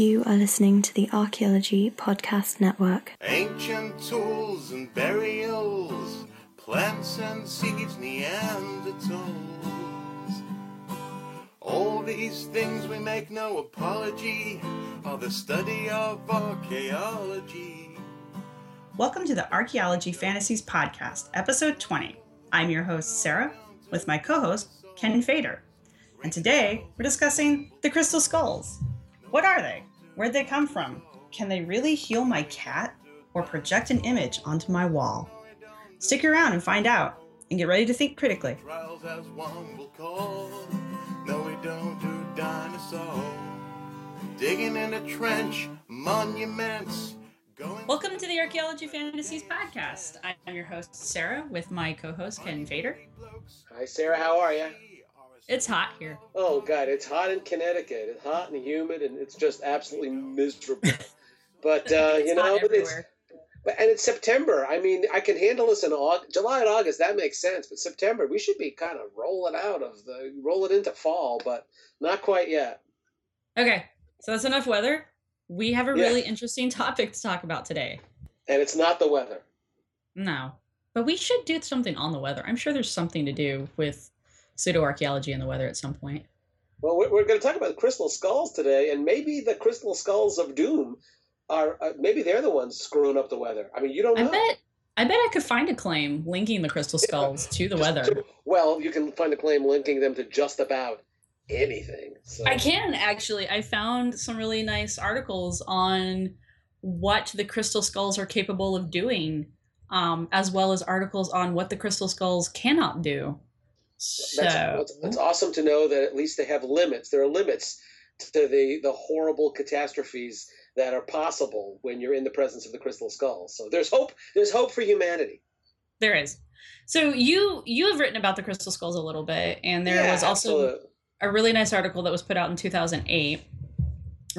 You are listening to the Archaeology Podcast Network. Ancient tools and burials, plants and seeds, Neanderthals. All these things we make no apology are the study of archaeology. Welcome to the Archaeology Fantasies Podcast, episode 20. I'm your host, Sarah, with my co host, Ken Feder. And today we're discussing the crystal skulls. What are they? Where'd they come from? Can they really heal my cat or project an image onto my wall? Stick around and find out, and get ready to think critically. Trials as one will call. No, we don't do dinosaurs. Digging in a trench, monuments. Welcome to the Archaeology Fantasies Podcast. I'm your host, Sarah, with my co host, Ken Feder. Hi, Sarah. How are you? It's hot here. Oh God, it's hot in Connecticut. It's hot and humid, and it's just absolutely miserable. But uh, you know, it's but and it's September. I mean, I can handle this in August, July and August. That makes sense. But September, we should be kind of rolling out of the rolling into fall, but not quite yet. Okay, so that's enough weather. We have a Yeah. really interesting topic to talk about today. And it's not the weather. No, but we should do something on the weather. I'm sure there's something to do with pseudo archaeology and the weather at some point. Well, we're, we're going to talk about crystal skulls today, and maybe the crystal skulls of doom are uh, maybe they're the ones screwing up the weather. I mean, you don't I bet. I bet I could find a claim linking the crystal skulls to the Just weather. to- well, you can find a claim linking them to just about anything. So. I can actually. I found some really nice articles on what the crystal skulls are capable of doing, um, as well as articles on what the crystal skulls cannot do. So That's, it's, it's awesome to know that at least they have limits. There are limits to the the horrible catastrophes that are possible when you're in the presence of the crystal skulls. So there's hope. There's hope for humanity. there is. So you you have written about the crystal skulls a little bit, and there Yeah, was also absolutely. a really nice article that was put out in 2008.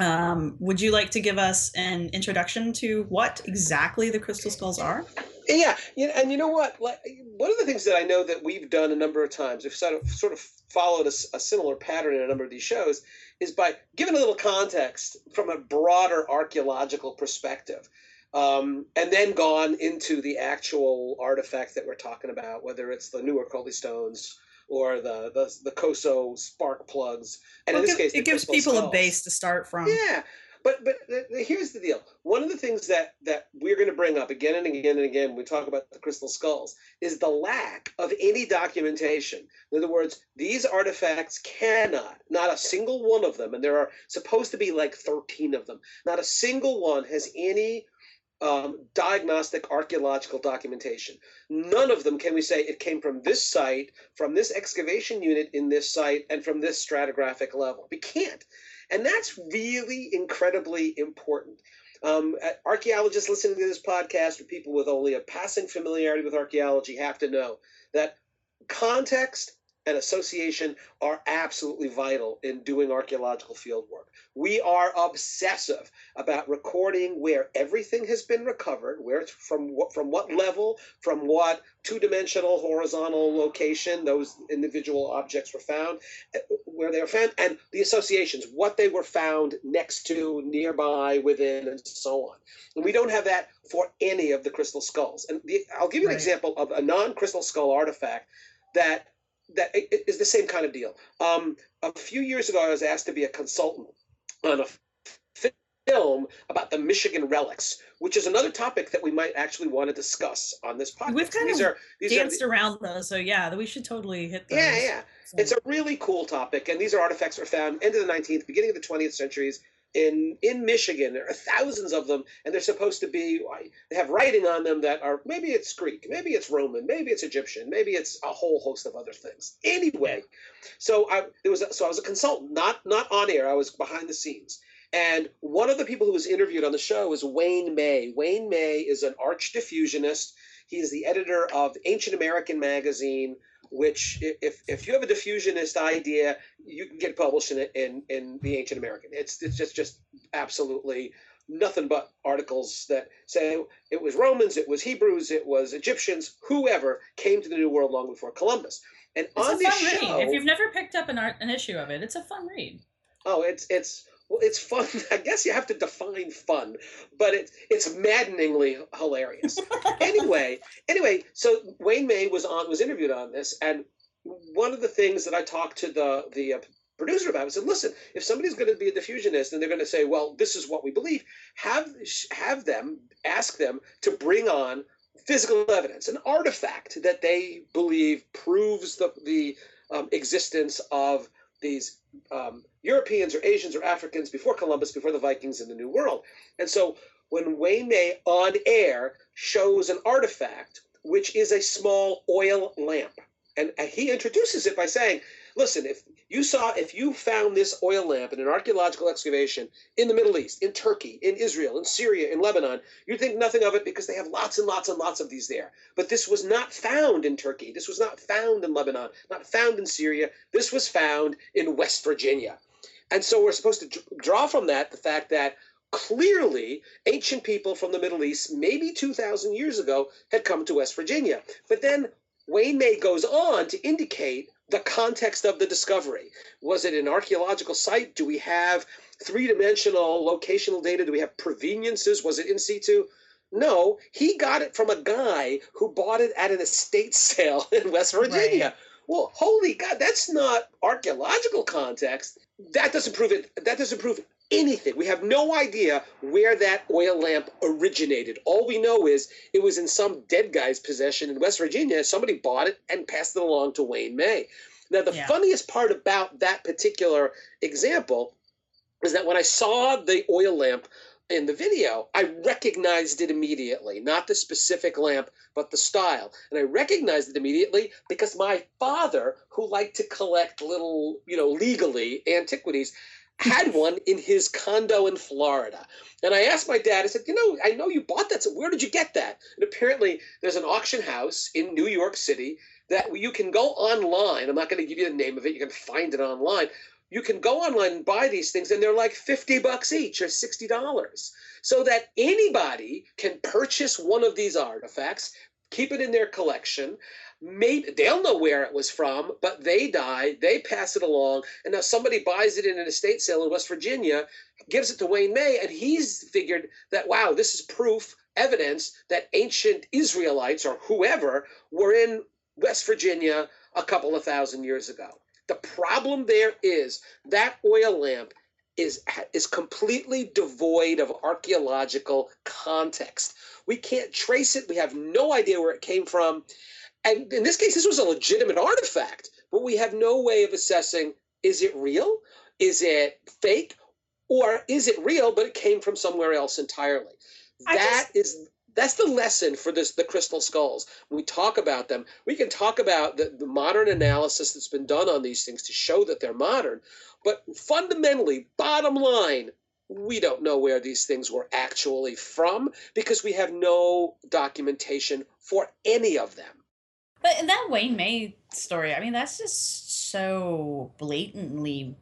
Um, would you like to give us an introduction to what exactly the crystal skulls are? Yeah, and you know what? Like one of the things that I know that we've done a number of times, we've sort of sort of followed a similar pattern in a number of these shows, is by giving a little context from a broader archaeological perspective, um, and then gone into the actual artifact that we're talking about, whether it's the Newark Holy Stones or the the, the Coso spark plugs, and Well, in it this gives- case, it gives people a base to start from. Yeah, but but here's the deal. One of the things that that we're going to bring up again and again and again when we talk about the crystal skulls is the lack of any documentation. In other words, these artifacts cannot, not a single one of them, and there are supposed to be like 13 of them. Not a single one has any um, diagnostic archaeological documentation. None of them can we say it came from this site, from this excavation unit in this site, and from this stratigraphic level. We can't. And that's really incredibly important. Um, archaeologists listening to this podcast or people with only a passing familiarity with archaeology have to know that context and association are absolutely vital in doing archaeological field work. We are obsessive about recording where everything has been recovered, where it's from what from what level, from what two-dimensional horizontal location those individual objects were found, uh, where they were found, and the associations, what they were found next to, nearby, within, and so on. And we don't have that for any of the crystal skulls. And the, I'll give you an Right. example of a non-crystal skull artifact that that is the same kind of deal. Um, a few years ago, I was asked to be a consultant on a film about the Michigan relics, which is another topic that we might actually want to discuss on this podcast. We've kind these of are these Danced are around those, so yeah, we should totally hit those. yeah yeah. It's a really cool topic, and these are artifacts that were found end of the 19th, beginning of the 20th centuries in in Michigan. There are thousands of them, and they're supposed to be. They have writing on them that are maybe it's Greek, maybe it's Roman, maybe it's Egyptian, maybe it's a whole host of other things. Anyway, so I there was a, so I was a consultant, not not on air. I was behind the scenes, And one of the people who was interviewed on the show was Wayne May. Wayne May is an arch diffusionist. He is the editor of Ancient American magazine, which, if, if you have a diffusionist idea, you can get published in, in, in the Ancient American. It's, it's just, just absolutely nothing but articles that say it was Romans, it was Hebrews, it was Egyptians, whoever came to the New World long before Columbus. And It's on this fun show, read. If you've never picked up an art, an issue of it, it's a fun read. Oh, it's it's well, it's fun. I guess you have to define fun, but it's it's maddeningly hilarious. anyway, anyway, so Wayne May was on was interviewed on this, and one of the things that I talked to the the uh, producer about was said, listen, if somebody's going to be a diffusionist and they're going to say, well, this is what we believe, have have them ask them to bring on physical evidence, an artifact that they believe proves the the um, existence of these um, Europeans or Asians or Africans before Columbus, before the Vikings in the New World. And so when Wayne May on air shows an artifact, which is a small oil lamp, and he introduces it by saying, listen, if you saw, if you found this oil lamp in an archaeological excavation in the Middle East, in Turkey, in Israel, in Syria, in Lebanon, you'd think nothing of it because they have lots and lots and lots of these there. But this was not found in Turkey. This was not found in Lebanon, not found in Syria. This was found in West Virginia. And so we're supposed to draw from that the fact that clearly ancient people from the Middle East, maybe 2,000 years ago, had come to West Virginia. But then Wayne May goes on to indicate the context of the discovery. Was it an archaeological site? Do we have three dimensional locational data? Do we have proveniences? Was it in situ? No, he got it from a guy who bought it at an estate sale in West Virginia. Right. Well, holy God, that's not archaeological context. That doesn't prove it. That doesn't prove anything. We have no idea where that oil lamp originated. All we know is it was in some dead guy's possession in West Virginia. Somebody bought it and passed it along to Wayne May. Now, the Yeah. funniest part about that particular example is that when I saw the oil lamp in the video, I recognized it immediately. Not the specific lamp, but the style. And I recognized it immediately because my father, who liked to collect little, you know, legally antiquities, had one in his condo in Florida. And I asked my dad, I said, You know, I know you bought that. So where did you get that? And apparently, there's an auction house in New York City that you can go online. I'm not going to give you the name of it, you can find it online. You can go online and buy these things, and they're like 50 bucks each or $60. So that anybody can purchase one of these artifacts, keep it in their collection. Maybe they'll know where it was from, but they die, they pass it along, and now somebody buys it in an estate sale in West Virginia, gives it to Wayne May, and he's figured that wow, this is proof, evidence that ancient Israelites or whoever were in West Virginia a couple of thousand years ago. The problem there is that oil lamp is is completely devoid of archaeological context. We can't trace it. We have no idea where it came from. And in this case, this was a legitimate artifact, but we have no way of assessing is it real? Is it fake? Or is it real, but it came from somewhere else entirely? I That is that's the lesson for this the crystal skulls. When we talk about them, we can talk about the, the modern analysis that's been done on these things to show that they're modern. But fundamentally, bottom line, we don't know where these things were actually from because we have no documentation for any of them. But in that Wayne May story, I mean, that's just so blatantly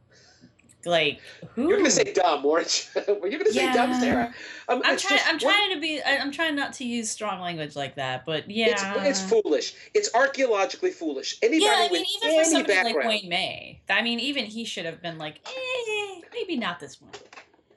like who You're going to say dumb, weren't you? Were you going to say dumb, Sarah? Um, I'm trying. I'm one- trying to be. I- I'm trying not to use strong language like that. But yeah, It's, it's foolish. It's archaeologically foolish. Anybody yeah. I with mean, even for any somebody background. like Wayne May, I mean, even he should have been like, eh, maybe not this one.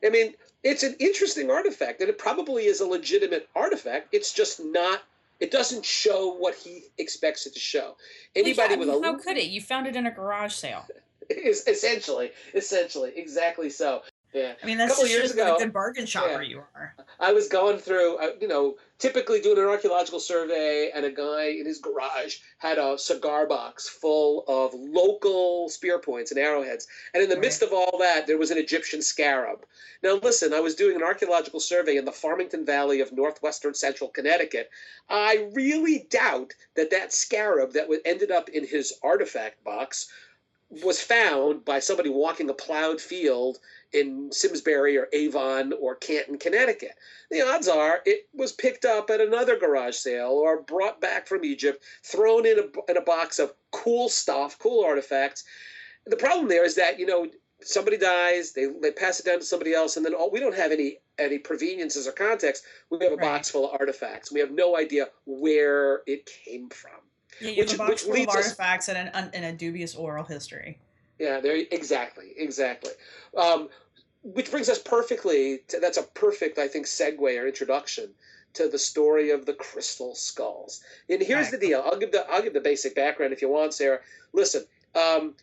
I mean, it's an interesting artifact, and it probably is a legitimate artifact. It's just not. It doesn't show what he expects it to show. Anybody Well, with a how could it? You found it in a garage sale. is essentially, essentially, exactly so. Yeah. I mean, that's Couple just years shows what ago- a good bargain shopper yeah. you are. I was going through, uh, you know, typically doing an archaeological survey, and a guy in his garage had a cigar box full of local spear points and arrowheads. And in the midst of all that, there was an Egyptian scarab. Now, listen, I was doing an archaeological survey in the Farmington Valley of northwestern central Connecticut. I really doubt that that scarab that ended up in his artifact box was found by somebody walking a plowed field in Simsbury or Avon or Canton, Connecticut. The odds are it was picked up at another garage sale or brought back from Egypt, thrown in a, in a box of cool stuff, cool artifacts. The problem there is that, you know, somebody dies, they, they pass it down to somebody else, and then oh, we don't have any any proveniences or context. We have a Right. box full of artifacts. We have no idea where it came from. Yeah, you have Which- a box full of leads us- artifacts and, an, and a dubious oral history. Yeah, there exactly, exactly. Um, which brings us perfectly. To, that's a perfect, I think, segue or introduction to the story of the crystal skulls. And here's the deal. I'll give the I'll give the basic background if you want, Sarah. Listen, um,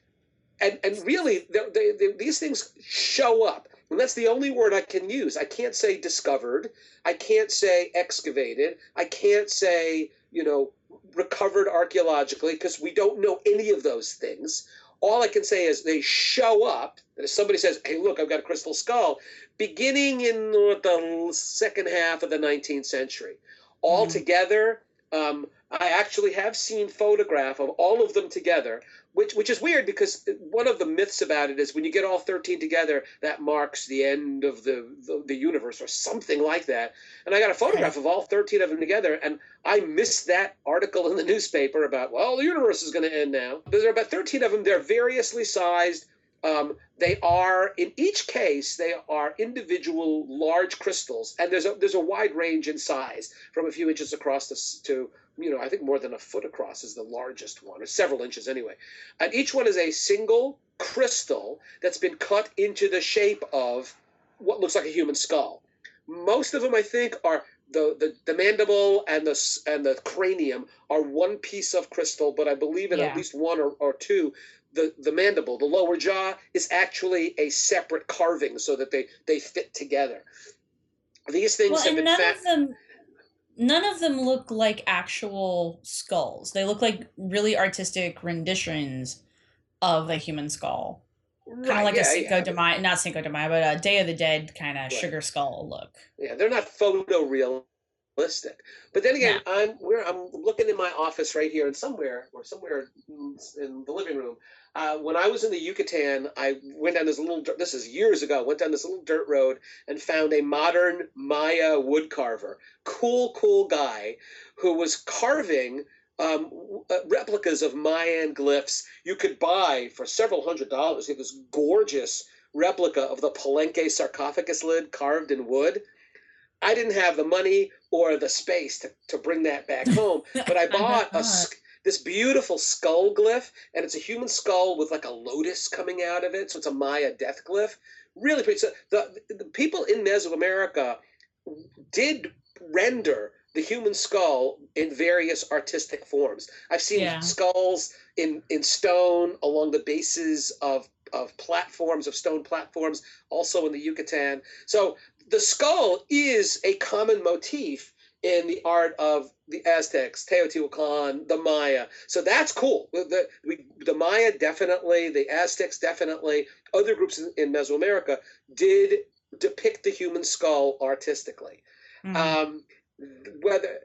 and and really, they, they, they, these things show up. And that's the only word I can use. I can't say discovered. I can't say excavated. I can't say, you know, recovered archaeologically because we don't know any of those things. All I can say is they show up. And if somebody says, hey, look, I've got a crystal skull, beginning in the second half of the 19th century. All Mhm. together, um, I actually have seen photograph of all of them together, which which is weird because one of the myths about it is when you get all 13 together, that marks the end of the, the, the universe or something like that. And I got a photograph of all 13 of them together, and I missed that article in the newspaper about, well, the universe is going to end now. There are about 13 of them. They're variously sized. Um, they are, in each case, they are individual large crystals, and there's a, there's a wide range in size from a few inches across to, to you know, I think more than a foot across is the largest one, or several inches anyway. And each one is a single crystal that's been cut into the shape of what looks like a human skull. Most of them, I think, are the, the, the mandible and the and the cranium are one piece of crystal, but I believe in Yeah. at least one or, or two, the, the mandible, the lower jaw, is actually a separate carving so that they, they fit together. These things Well, have and been none of them, none of them look like actual skulls. They look like really artistic renditions of a human skull, kind of like yeah, a Cinco yeah. de Mayo, not Cinco de Mayo, but a Day of the Dead kind of Right. sugar skull look. Yeah, they're not photorealistic. But then again, I'm we're, I'm looking in my office right here, and somewhere or somewhere in the living room. Uh, when I was in the Yucatan, I went down this little. dirt- This is years ago. Went down this little dirt road and found a modern Maya wood carver. Cool, cool guy who was carving um, uh, replicas of Mayan glyphs you could buy for several hundred dollars. He had this gorgeous replica of the Palenque sarcophagus lid carved in wood. I didn't have the money or the space to, to bring that back home, but I bought a this beautiful skull glyph, and it's a human skull with like a lotus coming out of it. So it's a Maya death glyph. Really pretty. So the, the people in Mesoamerica did render the human skull in various artistic forms. I've seen Yeah. skulls in in stone along the bases of of platforms of stone platforms, also in the Yucatan. So the skull is a common motif in the art of the Aztecs, Teotihuacan, the Maya. So that's cool. The, we, the Maya definitely, the Aztecs definitely, other groups in, in Mesoamerica did depict the human skull artistically. Mhm. Um, whether,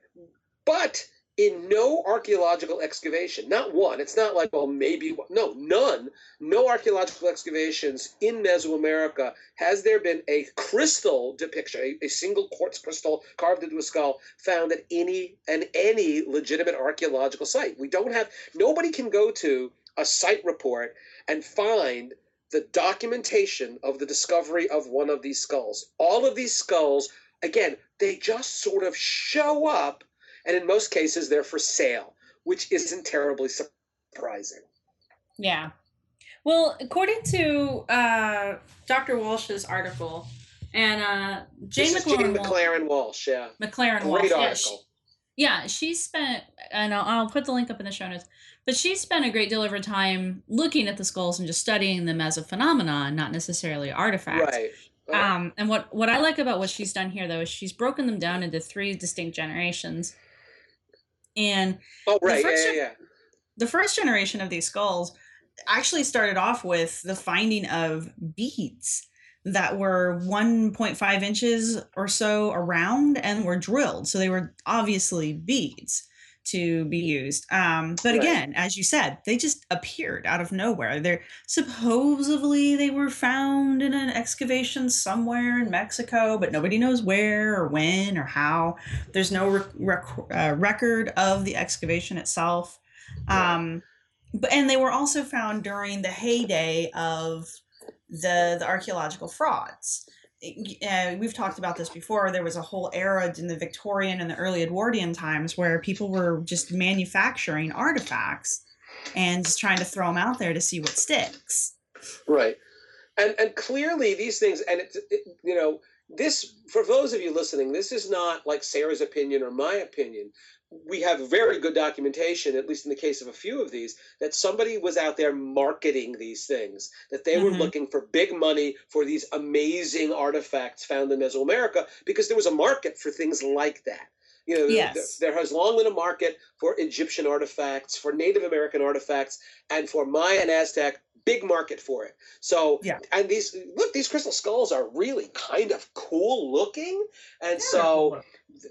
but in no archaeological excavation, not one. It's not like well maybe no none. No archaeological excavations in Mesoamerica has there been a crystal depiction, a, a single quartz crystal carved into a skull found at any and any legitimate archaeological site. We don't have. Nobody can go to a site report and find the documentation of the discovery of one of these skulls. All of these skulls, again, they just sort of show up, and in most cases, they're for sale, which isn't terribly surprising. Yeah. Well, according to uh, Dr. Walsh's article, and uh, Jane this is Jane MacLaren, MacLaren Walsh, yeah. MacLaren Great Walsh, yeah, article. she, yeah, she spent, and I'll, I'll put the link up in the show notes. But she spent a great deal of her time looking at the skulls and just studying them as a phenomenon, not necessarily artifacts. Right. Uh, Um, and what what I like about what she's done here, though, is she's broken them down into three distinct generations. And oh, right. Yeah, first yeah, gen- yeah. the first generation of these skulls actually started off with the finding of beads that were 1.5 inches or so around and were drilled. So they were obviously beads. To be used. Um, but Right. again, as you said, they just appeared out of nowhere. They're supposedly they were found in an excavation somewhere in Mexico, but nobody knows where or when or how. There's no rec- rec- uh, record of the excavation itself. Um, but and they were also found during the heyday of the the archaeological frauds. Uh, we've talked about this before. There was a whole era in the Victorian and the early Edwardian times where people were just manufacturing artifacts and just trying to throw them out there to see what sticks. Right. And and clearly these things and it's it, you know this for those of you listening this is not like Sarah's opinion or my opinion. We have very good documentation at least in the case of a few of these that somebody was out there marketing these things that they were Mhm. looking for big money for these amazing artifacts found in Mesoamerica because there was a market for things like that. You know, Yes. there, there has long been a market for Egyptian artifacts, for Native American artifacts, and for Maya and Aztec, big market for it. So, Yeah. and these look, these crystal skulls are really kind of cool looking, and Yeah. so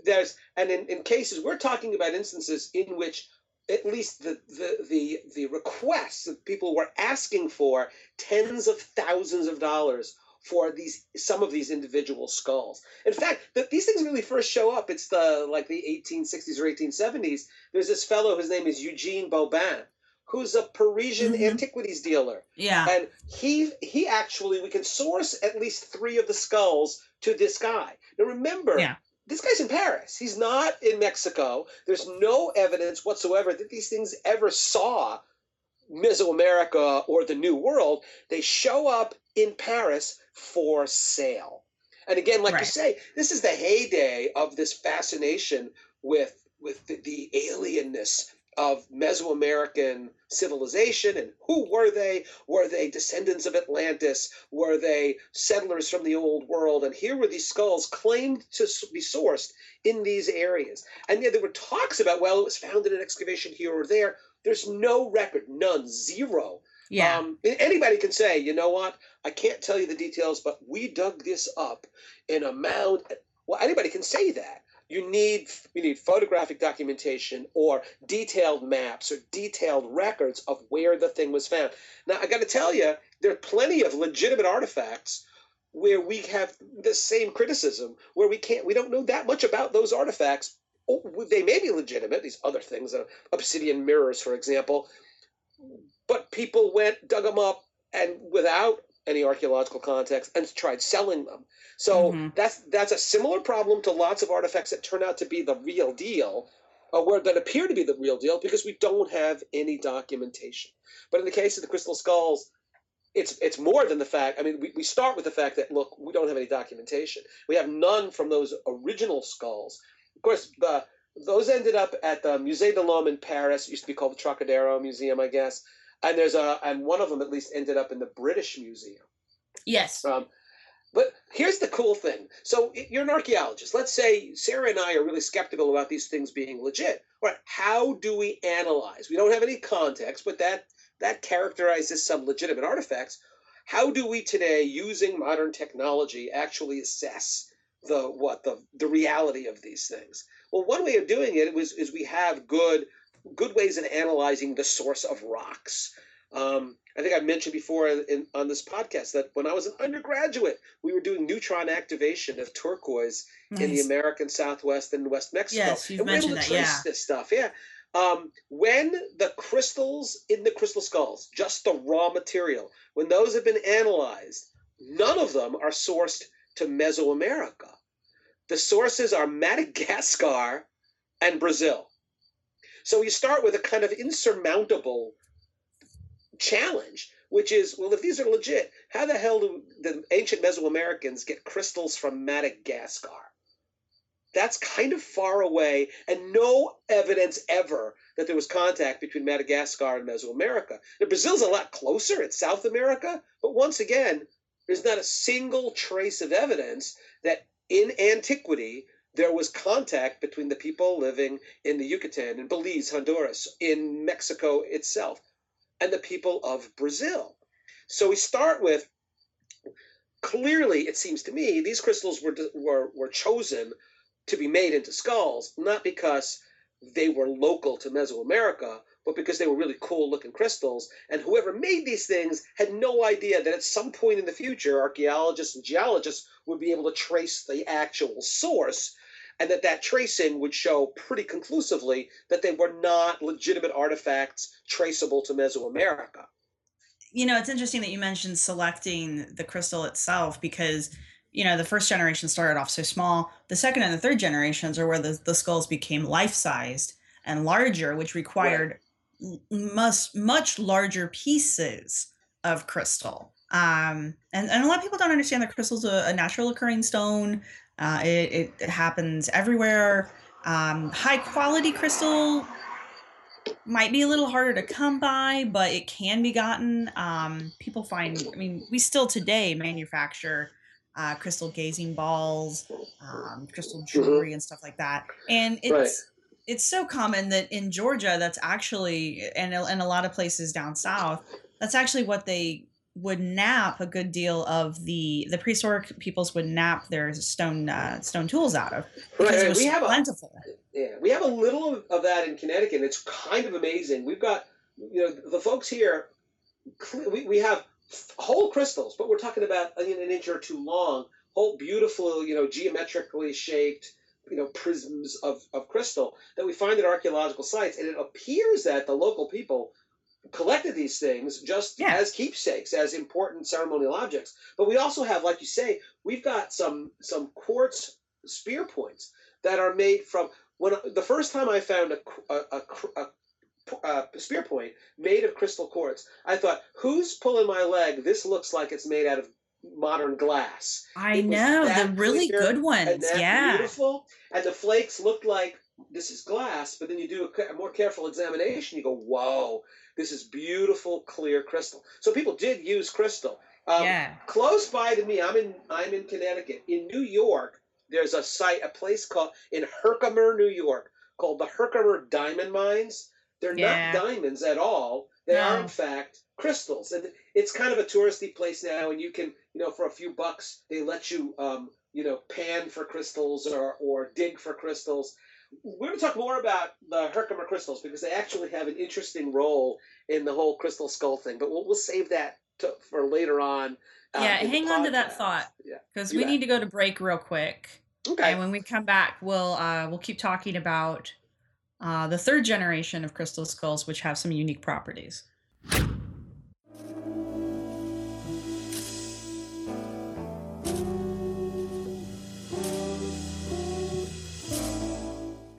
there's and in, in cases we're talking about instances in which at least the the the, the requests that people were asking for tens of thousands of dollars for these some of these individual skulls. In fact, that these things really first show up. It's the like the 1860s or 1870s. There's this fellow. His name is Eugene Boban, who's a Parisian Mhm. antiquities dealer Yeah. and he he actually we can source at least three of the skulls to this guy now remember Yeah. this guy's in paris he's not in mexico there's no evidence whatsoever that these things ever saw mesoamerica or the new world they show up in paris for sale and again like you say this is the heyday of this fascination with with the, the alienness of Mesoamerican civilization and who were they? Were they descendants of Atlantis? Were they settlers from the old world? And here were these skulls claimed to be sourced in these areas. And yet there were talks about, well, it was found in an excavation here or there. There's no record, none, zero. Yeah. Um, anybody can say, you know what? I can't tell you the details, but we dug this up in a mound. Well, anybody can say that. You need you need photographic documentation or detailed maps or detailed records of where the thing was found. Now, I got to tell you, there are plenty of legitimate artifacts where we have the same criticism, where we can't, we don't know that much about those artifacts. Oh, They may be legitimate, these other things, uh, obsidian mirrors, for example, but people went, dug them up, and without any archaeological context, and tried selling them. So Mhm. that's that's a similar problem to lots of artifacts that turn out to be the real deal, or that appear to be the real deal because we don't have any documentation. But in the case of the crystal skulls, it's it's more than the fact. I mean, we, we start with the fact that look, we don't have any documentation. We have none from those original skulls. Of course, the those ended up at the Musée de l'Homme in Paris. It used to be called the Trocadero Museum, I guess. And there's a and one of them at least ended up in the British Museum. yes. Um, but here's the cool thing. So you're an archaeologist. Let's say Sarah and I are really skeptical about these things being legit. All right, how do we analyze? We don't have any context, but that that characterizes some legitimate artifacts. How do we today, using modern technology, actually assess the what the the reality of these things? Well, one way of doing it was is we have good good ways of analyzing the source of rocks. Um, I think I mentioned before in, on this podcast that when I was an undergraduate, we were doing neutron activation of turquoise in the American Southwest and West Mexico. Yes, you've and we're able to that, trace yeah. this stuff. Yeah. Um, when the crystals in the crystal skulls, just the raw material, when those have been analyzed, none of them are sourced to Mesoamerica. The sources are Madagascar and Brazil. So you start with a kind of insurmountable challenge, which is well, if these are legit, how the hell do the ancient Mesoamericans get crystals from Madagascar? That's kind of far away, and no evidence ever that there was contact between Madagascar and Mesoamerica. Now, Brazil's a lot closer, it's South America, but once again, there's not a single trace of evidence that in antiquity there was contact between the people living in the Yucatan, in Belize, Honduras, in Mexico itself, and the people of Brazil. So we start with clearly, it seems to me, these crystals were were were chosen to be made into skulls, not because they were local to Mesoamerica, but because they were really cool looking crystals. And whoever made these things had no idea that at some point in the future, archaeologists and geologists would be able to trace the actual source and that that tracing would show pretty conclusively that they were not legitimate artifacts traceable to Mesoamerica. You know, it's interesting that you mentioned selecting the crystal itself because you know the first generation started off so small the second and the third generations are where the, the skulls became life-sized and larger which required right. much much larger pieces of crystal um, and, and a lot of people don't understand that crystal's a, a natural occurring stone uh, it, it, happens everywhere um, high quality crystal might be a little harder to come by but it can be gotten um, people find i mean we still today manufacture uh, crystal gazing balls, um, crystal mm-hmm. jewelry, and stuff like that. And it's right. it's so common that in Georgia, that's actually and and a lot of places down south, that's actually what they would knap a good deal of the the prehistoric peoples would knap their stone uh, stone tools out of because right, we have plentiful. A, yeah, we have a little of, of that in Connecticut. It's kind of amazing. We've got you know the folks here. We, we have whole crystals, but we're talking about an inch or two long, whole beautiful, you know, geometrically shaped, you know, prisms of, of crystal that we find at archaeological sites. And it appears that the local people collected these things just yeah. as keepsakes, as important ceremonial objects. But we also have, like you say, we've got some some quartz spear points that are made from when the first time I found a, a, a, a spear point made of crystal quartz. I thought, who's pulling my leg? This looks like it's made out of modern glass. I know the really good ones. yeah, beautiful. And the flakes looked like this is glass, but then you do a, a more careful examination. You go, whoa, this is beautiful, clear crystal. So people did use crystal. Um, yeah. Close by to me, I'm in I'm in Connecticut. In New York, there's a site, a place called in Herkimer, New York, called the Herkimer Diamond Mines they're yeah. not diamonds at all. They no. are in fact crystals, and it's kind of a touristy place now. And you can, you know, for a few bucks, they let you, um, you know, pan for crystals or or dig for crystals. We're going to talk more about the Herkimer crystals because they actually have an interesting role in the whole crystal skull thing. But we'll we'll save that to, for later on. Uh, yeah, hang on to that thought because yeah, we bet. need to go to break real quick. Okay. And when we come back, we'll uh, we'll keep talking about uh, the third generation of crystal skulls, which have some unique properties.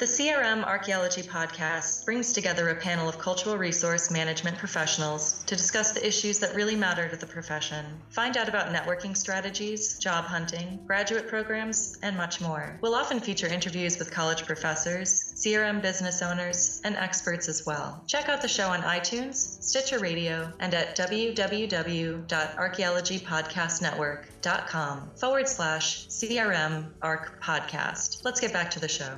The CRM Archaeology Podcast brings together a panel of cultural resource management professionals to discuss the issues that really matter to the profession. Find out about networking strategies, job hunting, graduate programs, and much more. We'll often feature interviews with college professors, CRM business owners, and experts as well. Check out the show on iTunes, Stitcher Radio, and at www.archaeologypodcastnetwork.com forward slash CRM ARC podcast. Let's get back to the show.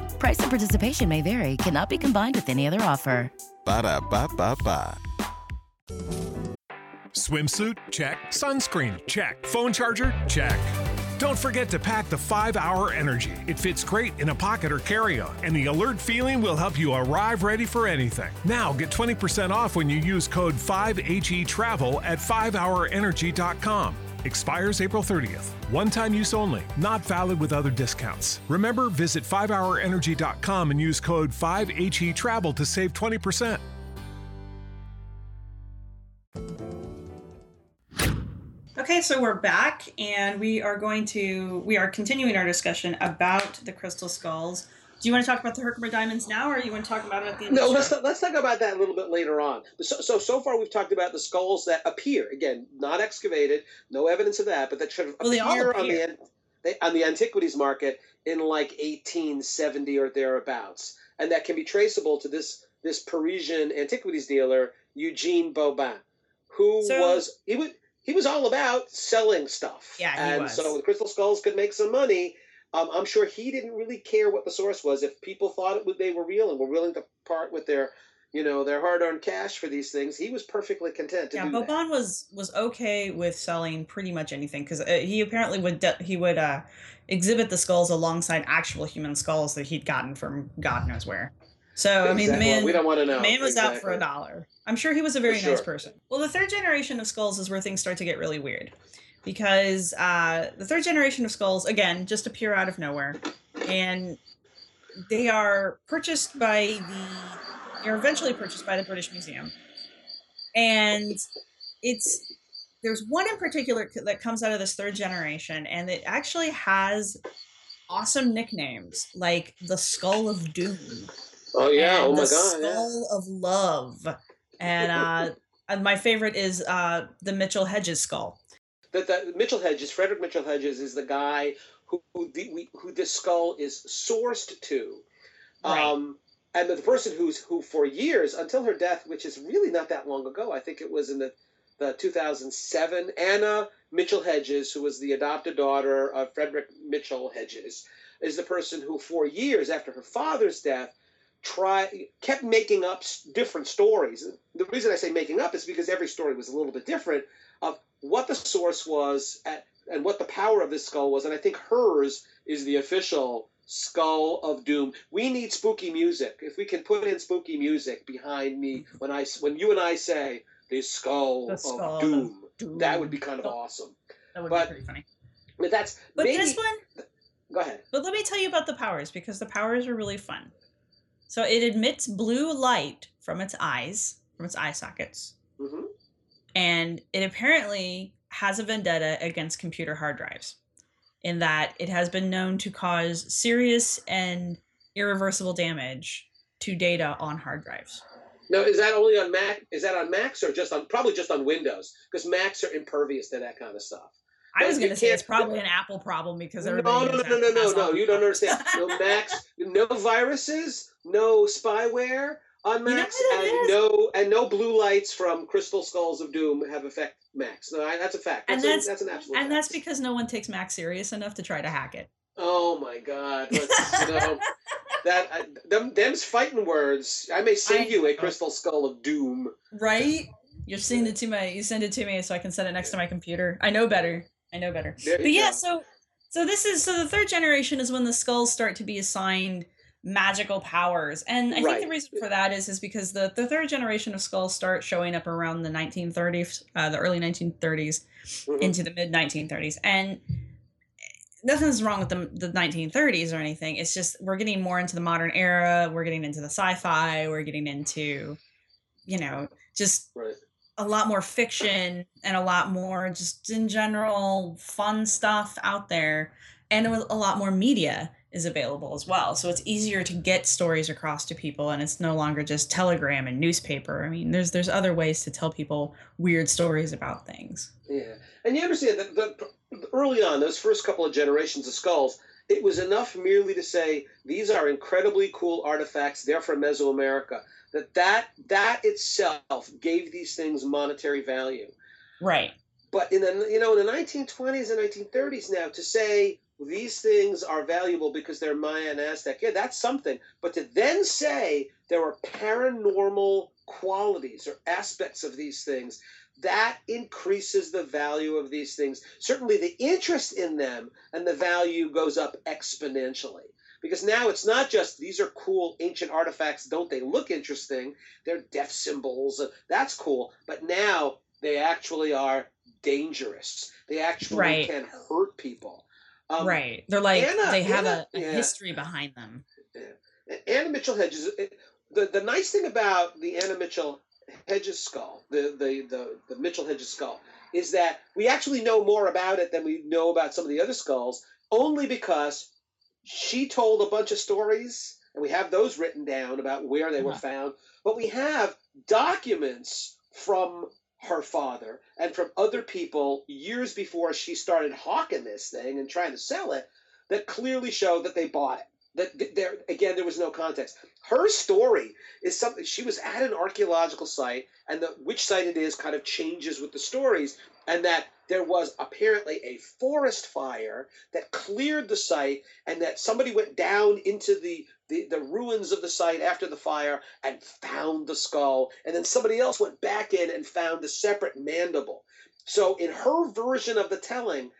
Price and participation may vary, cannot be combined with any other offer. Ba da ba ba ba. Swimsuit? Check. Sunscreen? Check. Phone charger? Check. Don't forget to pack the 5 Hour Energy. It fits great in a pocket or carry on, and the alert feeling will help you arrive ready for anything. Now get 20% off when you use code 5HE Travel at 5hourenergy.com. Expires April 30th. One time use only, not valid with other discounts. Remember, visit 5hourenergy.com and use code 5HE Travel to save 20%. Okay, so we're back and we are going to, we are continuing our discussion about the crystal skulls. Do you want to talk about the Herkimer diamonds now, or you want to talk about it at the end? No, let's talk, let's talk about that a little bit later on. So, so so far we've talked about the skulls that appear again, not excavated, no evidence of that, but that should well, appear, appear, on the they, on the antiquities market in like 1870 or thereabouts. and that can be traceable to this this Parisian antiquities dealer Eugene Boban, who So- was he was he was all about selling stuff. Yeah, and so the crystal skulls could make some money. Um, I'm sure he didn't really care what the source was. If people thought it would, they were real and were willing to part with their, you know, their hard-earned cash for these things, he was perfectly content to yeah, that. Was was okay with selling pretty much anything because uh, he apparently would de- he would uh, exhibit the skulls alongside actual human skulls that he'd gotten from God knows where. So I mean, the Exactly. Man we don't want to know. man was out for a dollar. I'm sure he was a very For nice person. Well, the third generation of skulls is where things start to get really weird, because uh, the third generation of skulls again just appear out of nowhere, and they are purchased by the they're eventually purchased by the British Museum, and it's there's one in particular that comes out of this third generation, and it actually has awesome nicknames like the Skull of Doom Oh yeah! Oh my God! Yeah. Skull of Love, and uh, and my favorite is uh, the Mitchell Hedges skull. That, that Mitchell Hedges, Frederick Mitchell Hedges, is the guy who who, the, we, who this skull is sourced to, Right. um, and the, person who's who for years until her death, which is really not that long ago. I think it was in the the 2007. Anna Mitchell Hedges, who was the adopted daughter of Frederick Mitchell Hedges, is the person who for years after her father's death try kept making up different stories. The reason I say making up is because every story was a little bit different what the source was at, and what the power of this skull was. And I think hers is the official skull of doom. We need spooky music. If we can put in spooky music behind me when I when you and I say the skull, The of, skull of doom, doom. that would be kind of awesome. That would but- be pretty funny. But that's But maybe. this one, Go ahead. but let me tell you about the powers because the powers are really fun. So it emits blue light from its eyes, from its eye sockets, and it apparently has a vendetta against computer hard drives in that it has been known to cause serious and irreversible damage to data on hard drives. Now, is that only on Mac? Is that on Macs or just on probably just on Windows? Because Macs are impervious to that kind of stuff. I was going to say it's probably an Apple problem because No, everybody no, no, no, no, no, no. You don't understand. No Macs, no viruses, no spyware on know Macs, what it and is? no and no blue lights from Crystal Skulls of Doom have affect Macs. No, I, that's a fact. And That's, that's- a, that's an absolute. and that's because no one takes Mac serious enough to try to hack it. Oh my God! Let's, you know that I, them them's fighting words. I may send I you a know. Crystal Skull of Doom. Right? You send it to my you send it to me so I can set it next to my computer. I know better. I know better. There But you yeah, go. so so this is so the third generation is when the skulls start to be assigned magical powers. And I think the reason for that is is because the, the third generation of skulls start showing up around the 1930s, uh, the early 1930s Mhm. into the mid 1930s. And nothing's wrong with the, the 1930s or anything. It's just we're getting more into the modern era. We're getting into the sci-fi. We're getting into, you know, just Right. a lot more fiction and a lot more just in general fun stuff out there and a lot more media is available as well so it's easier to get stories across to people and it's no longer just telegram and newspaper i mean there's there's other ways to tell people weird stories about things Yeah, and you understand that the, early on, those first couple of generations of skulls, it was enough merely to say these are incredibly cool artifacts. They're from Mesoamerica. That that that itself gave these things monetary value. right But in the you know in the 1920s and 1930s now to say these things are valuable because they're Maya and Aztec, yeah, that's something. But to then say there are paranormal qualities or aspects of these things, that increases the value of these things. Certainly the interest in them and the value goes up exponentially. Because now it's not just these are cool ancient artifacts, don't they look interesting? They're death symbols, that's cool. But now they actually are dangerous. They actually Right. can hurt people. Um, right they're like Anna- they have Anna- a, a yeah. history behind them Anna Mitchell Hedges. The the nice thing about the Anna Mitchell Hedges skull, the the the, the Mitchell Hedges skull, is that we actually know more about it than we know about some of the other skulls, only because she told a bunch of stories, and we have those written down about where they were Uh-huh. found. But we have documents from her father and from other people years before she started hawking this thing and trying to sell it that clearly show that they bought it That there again, there was no context. Her story is something. She was at an archaeological site, and the which site it is kind of changes with the stories, and that there was apparently a forest fire that cleared the site, and that somebody went down into the the, the ruins of the site after the fire and found the skull, and then somebody else went back in and found the separate mandible. So in her version of the telling,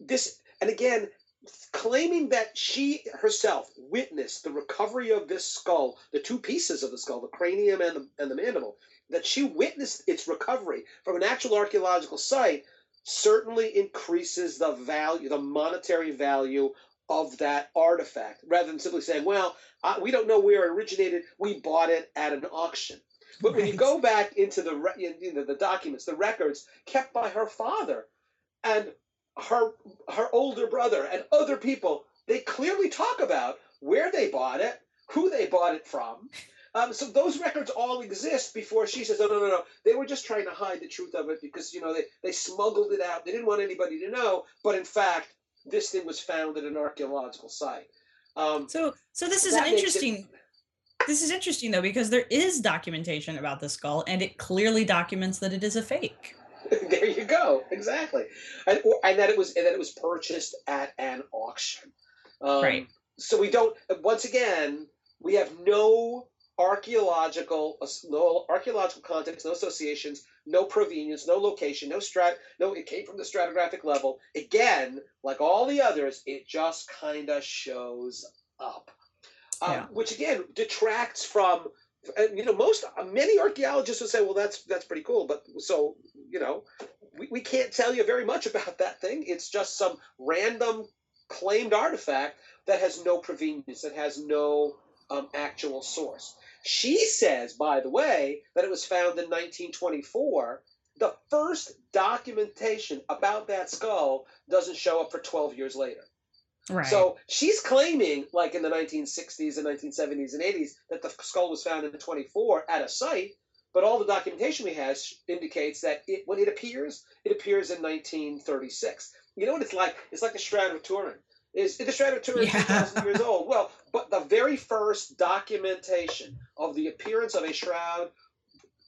this and again claiming that she herself witnessed the recovery of this skull, the two pieces of the skull, the cranium and the, and the mandible, that she witnessed its recovery from an actual archaeological site certainly increases the value, the monetary value of that artifact, rather than simply saying, well, uh, we don't know where it originated, we bought it at an auction. But when you go back into the re- you know, the documents, the records kept by her father and her her older brother and other people, they clearly talk about where they bought it, who they bought it from. Um, so those records all exist before she says, "Oh no, no, no! They were just trying to hide the truth of it because you know they they smuggled it out. They didn't want anybody to know. But in fact, this thing was found at an archaeological site." Um, So so this is an makes it- interesting this is interesting though because there is documentation about the skull and it clearly documents that it is a fake. there you go, exactly, and, or, and that it was and that it was purchased at an auction. Um, Right. So we don't. Once again, we have no archaeological, no archaeological context, no associations, no provenience, no location, no strat. No, it came from the stratigraphic level. Again, like all the others, it just kind of shows up, um, Yeah. which again detracts from. uh, You know, most many archaeologists would say, "Well, that's that's pretty cool," but so you know, we, we can't tell you very much about that thing. It's just some random claimed artifact that has no provenience, that has no um, actual source. She says, by the way, that it was found in 1924. The first documentation about that skull doesn't show up for 12 years later. Right. So she's claiming, like in the 1960s and 1970s and 80s, that the skull was found in 24 at a site, but all the documentation we have indicates that it, when it appears, it appears in 1936. You know what it's like? It's like the Shroud of Turin. Is the Shroud of Yeah. 2,000 years old? Well, but the very first documentation of the appearance of a shroud,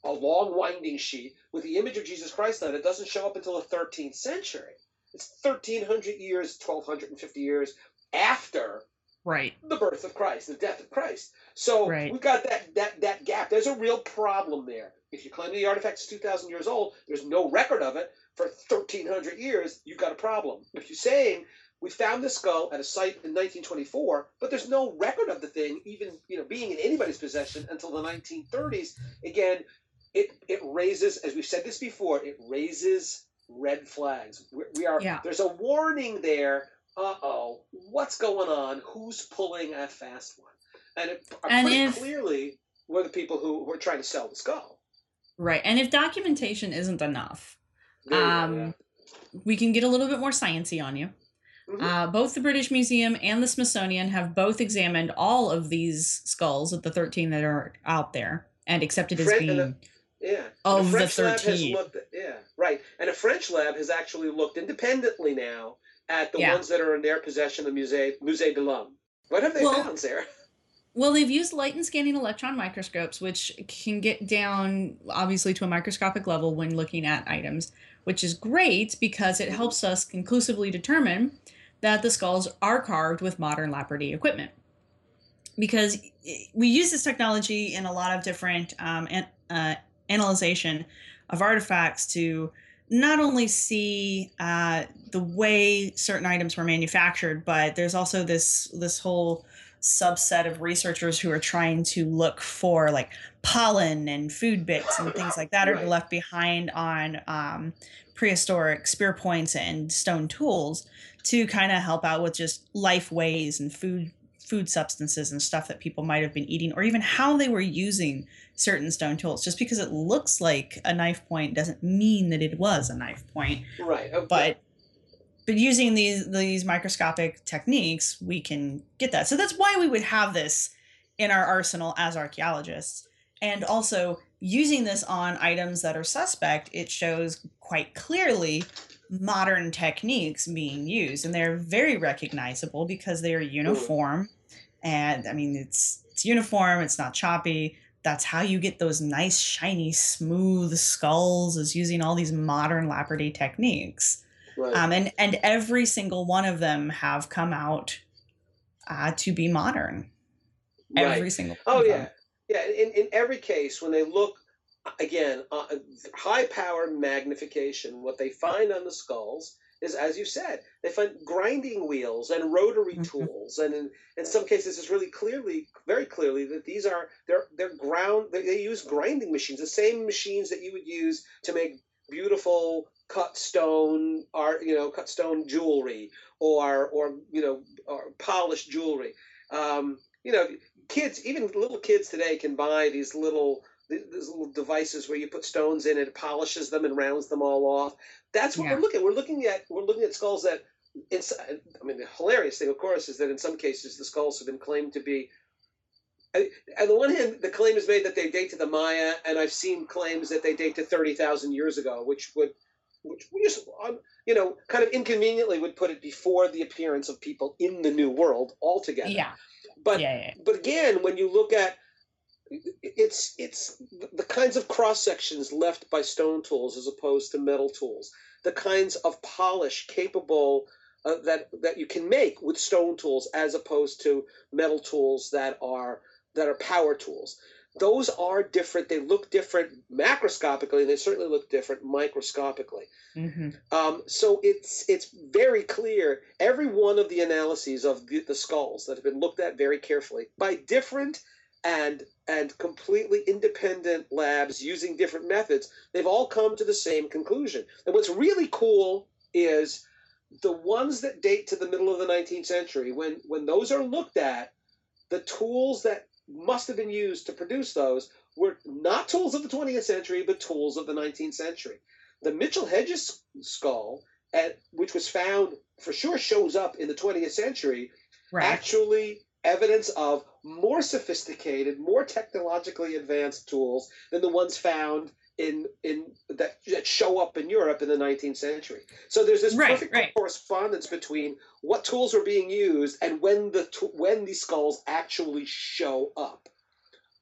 a long winding sheet with the image of Jesus Christ on it, doesn't show up until the 13th century. It's 1,300 years, 1,250 years after right. the birth of Christ, the death of Christ. So Right. we've got that that that gap. There's a real problem there. If you claim the artifact is 2,000 years old, there's no record of it for 1,300 years. You've got a problem. If you're saying we found this skull at a site in 1924, but there's no record of the thing even you know being in anybody's possession until the 1930s. Again, it it raises, as we've said this before, it raises red flags. We, we are Yeah. there's a warning there. Uh oh, what's going on? Who's pulling a fast one? And it uh, And pretty if- clearly were the people who were trying to sell the skull. Right. And if documentation isn't enough, you go, um, yeah. we can get a little bit more sciencey on you. Mhm. Uh, both the British Museum and the Smithsonian have both examined all of these skulls of the 13 that are out there and accepted as Fred- and being. Yeah. of the French lab has 13. looked at, yeah, right. And a French lab has actually looked independently now at the Yeah. ones that are in their possession, of the Musée Musée de l'Homme. What have they Well- found, Sarah? Well, they've used light and scanning electron microscopes, which can get down obviously to a microscopic level when looking at items, which is great because it helps us conclusively determine that the skulls are carved with modern Lapidary equipment. because we use this technology in a lot of different um, an, uh, analyzation of artifacts to not only see uh, the way certain items were manufactured, but there's also this this whole subset of researchers who are trying to look for like pollen and food bits and things like that are left behind on um, prehistoric spear points and stone tools to kind of help out with just life ways and food food substances and stuff that people might have been eating or even how they were using certain stone tools just because it looks like a knife point doesn't mean that it was a knife point Right. okay. but but using these these microscopic techniques we can get that. So that's why we would have this in our arsenal as archaeologists. And also using this on items that are suspect it shows quite clearly modern techniques being used. And they're very recognizable because they are uniform. And I mean it's it's uniform, it's not choppy. That's how you get those nice, shiny, smooth skulls is using all these modern Lapidary techniques. Right. Um, and and every single one of them have come out uh, to be modern. Every single. Oh one of yeah, yeah. In in every case, when they look again, uh, high power magnification, what they find on the skulls is, as you said, they find grinding wheels and rotary Mhm. tools, and in, in some cases, it's really clearly, very clearly, that these are they're they're ground. They, they use grinding machines, the same machines that you would use to make beautiful cut stone art, you know, cut stone jewelry or or you know, or polished jewelry. Um, you know, kids, even little kids today, can buy these little these little devices where you put stones in, and it polishes them and rounds them all off. That's what Yeah. we're looking. at. We're looking at we're looking at skulls that. It's, I mean, the hilarious thing, of course, is that in some cases the skulls have been claimed to be. I- On the one hand, the claim is made that they date to the Maya, and I've seen claims that they date to thirty thousand years ago, which would, which we just, um, you know, kind of inconveniently would put it before the appearance of people in the New World altogether. Yeah. But yeah, yeah. but again, when you look at it's it's the kinds of cross sections left by stone tools as opposed to metal tools, the kinds of polish capable uh, that that you can make with stone tools as opposed to metal tools that are that are power tools. Those are different. They look different macroscopically, and they certainly look different microscopically. hmm Um, so it's it's very clear. Every one of the analyses of the, the skulls that have been looked at very carefully by different and and completely independent labs using different methods, they've all come to the same conclusion. And what's really cool is the ones that date to the middle of the 19th century. When when those are looked at, the tools that must have been used to produce those were not tools of the 20th century, but tools of the 19th century the Mitchell Hedges skull, at, which was found for sure shows up in the 20th century, Right. actually evidence of more sophisticated, more technologically advanced tools than the ones found in in that, that show up in Europe in the 19th century. So there's this Right, perfect right. correspondence between what tools are being used and when the when these skulls actually show up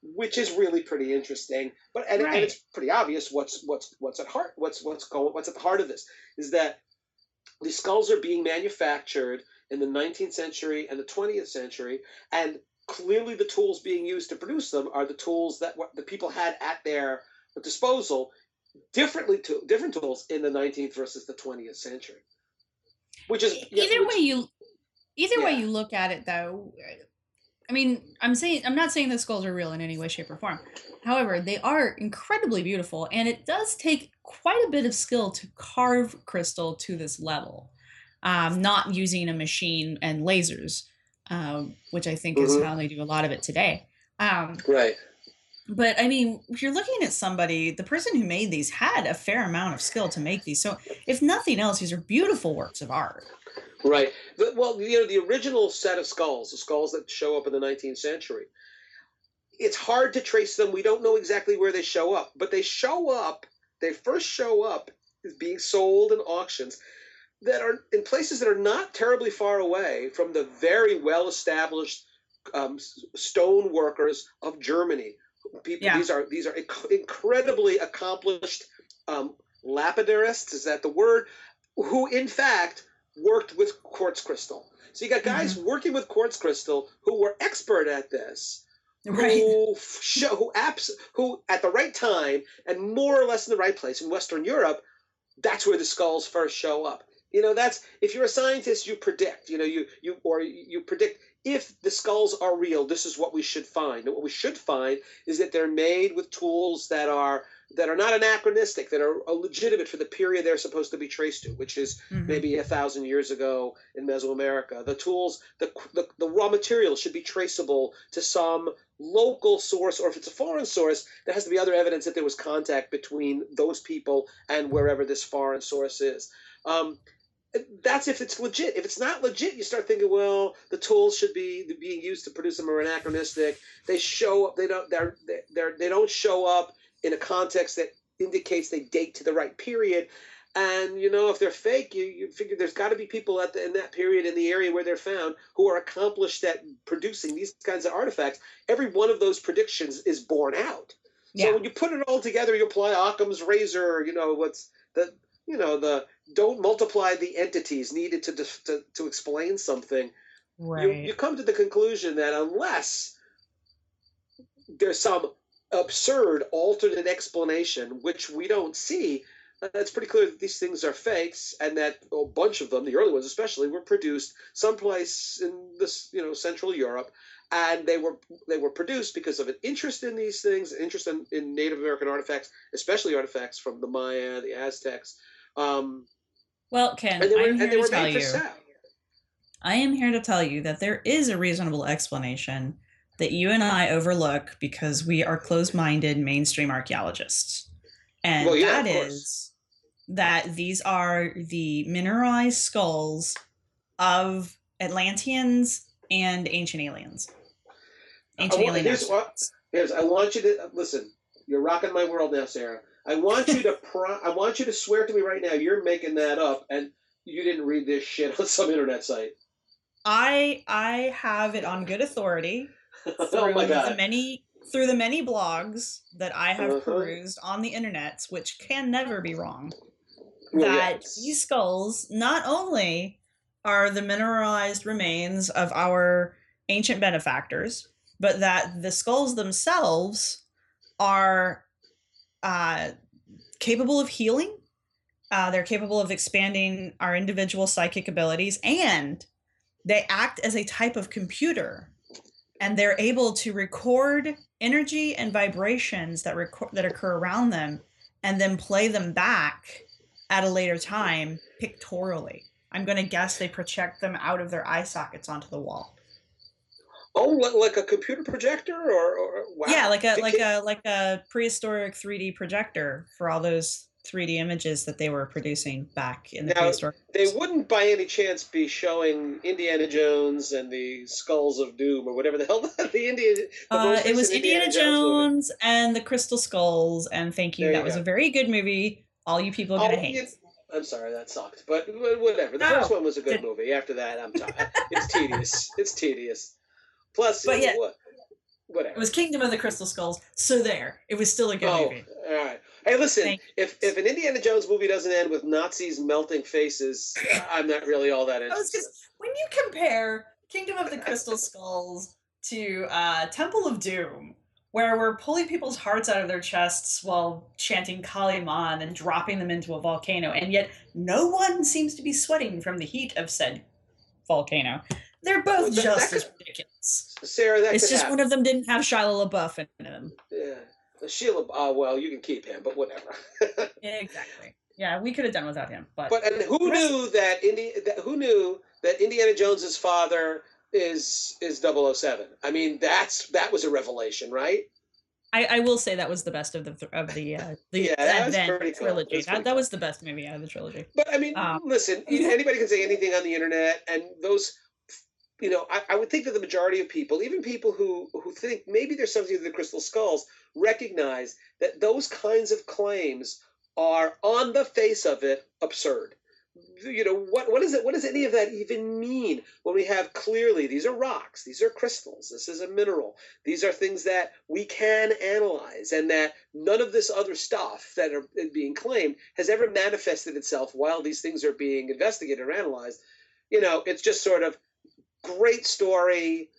which is really pretty interesting. But and, Right. and it's pretty obvious what's what's what's at heart what's what's going what's at the heart of this is that the skulls are being manufactured in the 19th century and the 20th century, and clearly the tools being used to produce them are the tools that what the people had at their disposal, differently to different tools in the 19th versus the 20th century. Which is yeah, either which- way you either way you look at it though i mean i'm saying i'm not saying the skulls are real in any way shape or form however they are incredibly beautiful and it does take quite a bit of skill to carve crystal to this level um, not using a machine and lasers um, which i think is Mhm. how they do a lot of it today um, right. But I mean, if you're looking at somebody, the person who made these had a fair amount of skill to make these. So, if nothing else, these are beautiful works of art. Right. The, well, you know, the original set of skulls, the skulls that show up in the 19th century, it's hard to trace them. We don't know exactly where they show up, but they show up, they first show up as being sold in auctions that are in places that are not terribly far away from the very well established um, stone workers of Germany. People, Yeah. these are these are inc- incredibly accomplished um, lapidarists. Is that the word? Who, in fact, worked with quartz crystal. So you got guys working with quartz crystal who were expert at this, Right. who show who apps who at the right time and more or less in the right place in Western Europe, that's where the skulls first show up. You know, that's if you're a scientist, you predict. You know, you you or you predict if the skulls are real. This is what we should find. And what we should find is that they're made with tools that are that are not anachronistic, that are legitimate for the period they're supposed to be traced to, which is Mhm. maybe a thousand years ago in Mesoamerica. The tools, the, the, the raw material should be traceable to some local source, or if it's a foreign source, there has to be other evidence that there was contact between those people and wherever this foreign source is. Um, that's if it's legit. If it's not legit, you start thinking, well, the tools should be being used to produce them are anachronistic. They show up. They don't. They're they're they don't show up in a context that indicates they date to the right period. And you know, if they're fake, you, you figure there's got to be people at the, in that period in the area where they're found who are accomplished at producing these kinds of artifacts. Every one of those predictions is borne out. Yeah. So when you put it all together, you apply Occam's razor. You know what's the you know the don't multiply the entities needed to to, to explain something. Right. You, you come to the conclusion that unless there's some absurd alternate explanation which we don't see, it's pretty clear that these things are fakes and that a bunch of them, the early ones especially, were produced someplace in this you know Central Europe and they were they were produced because of an interest in these things, interest in, in Native American artifacts, especially artifacts from the Maya, the Aztecs. Um, well, Ken, and they were, I'm here to tell you. I am here to tell you that there is a reasonable explanation that you and I overlook because we are closed-minded mainstream archaeologists. And Well, yeah, that is that these are the mineralized skulls of Atlanteans and ancient aliens. Ancient I want- alien here's what- Here's I want you to listen. You're rocking my world now, Sarah. I want you to pro- I want you to swear to me right now you're making that up and you didn't read this shit on some internet site. I I have it on good authority oh my through the many through the many blogs that I have Uh-huh. perused on the internet, which can never be wrong. Well, that yes. these skulls not only are the mineralized remains of our ancient benefactors, but that the skulls themselves are uh, capable of healing. Uh, they're capable of expanding our individual psychic abilities, and they act as a type of computer. And they're able to record energy and vibrations that record that occur around them, and then play them back at a later time pictorially. I'm going to guess they project them out of their eye sockets onto the wall. Oh, like a computer projector or, or wow. Yeah, like a like a like a prehistoric 3D projector for all those 3D images that they were producing back in the Now, prehistoric. They wouldn't by any chance be showing Indiana Jones and the Skulls of Doom or whatever the hell the Indian. The Uh, it was Indiana movie. Jones and the Crystal Skulls, and thank you. There that you was go. a very good movie. All you people are Oh, gonna hate. you- I'm sorry, that sucked, but whatever. The first one was a Good. movie. After that, I'm tired. it's tedious. It's tedious. Plus, But yeah. what? Whatever. It was Kingdom of the Crystal Skulls. So there, it was still a good oh, movie. all right. Hey, listen. Thank If if an Indiana Jones movie doesn't end with Nazis melting faces, I'm not really all that interested. just when you compare Kingdom of the Crystal Skulls to uh, Temple of Doom, where we're pulling people's hearts out of their chests while chanting Kaliman and dropping them into a volcano, and yet no one seems to be sweating from the heat of said volcano. They're both that- just as could- ridiculous. Sarah, that It's just happen. one of them didn't have Shia LaBeouf in them. Yeah. Sheila. Oh well, you can keep him, but whatever. Exactly. Yeah, we could have done without him, but, But and who knew that Indi- that who knew that Indiana Jones's father is is 007? I mean, that's that was a revelation, right? I, I will say that was the best of the of the uh, the Yeah, that was Advent pretty cool. trilogy. That's That, that cool. was the best movie out of the trilogy. But I mean, Um, listen, anybody can say anything on the internet, and those, you know, I, I would think that the majority of people, even people who who think maybe there's something to the crystal skulls, recognize that those kinds of claims are, on the face of it, absurd. You know what? What is it? What does any of that even mean? When we have clearly these are rocks, these are crystals, this is a mineral, these are things that we can analyze, and that none of this other stuff that are being claimed has ever manifested itself while these things are being investigated or analyzed. You know, it's just sort of great story.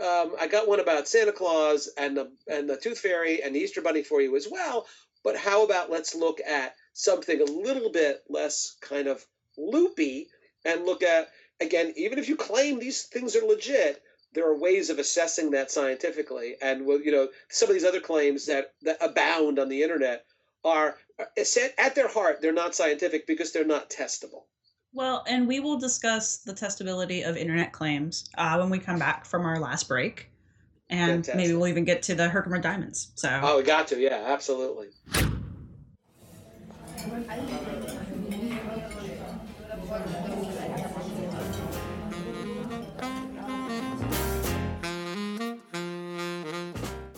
Um, I got one about Santa Claus and the and the Tooth Fairy and the Easter Bunny for you as well. But how about let's look at something a little bit less kind of loopy and look at again, even if you claim these things are legit, there are ways of assessing that scientifically. And well, you know, some of these other claims that, that abound on the internet are at their heart they're not scientific because they're not testable. Well, and we will discuss the testability of internet claims uh, when we come back from our last break, and maybe we'll even get to the Herkimer diamonds. So Oh, we got to, yeah, absolutely.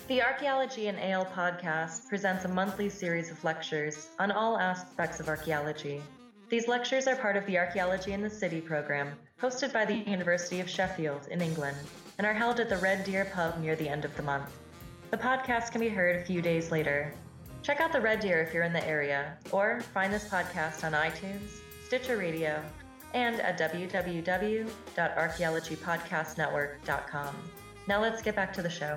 The Archaeology and Ale podcast presents a monthly series of lectures on all aspects of archaeology. These lectures are part of the Archaeology in the City program, hosted by the University of Sheffield in England, and are held at the Red Deer Pub near the end of the month. The podcast can be heard a few days later. Check out the Red Deer if you're in the area, or find this podcast on iTunes, Stitcher Radio, and at www.archaeologypodcastnetwork.com. Now let's get back to the show.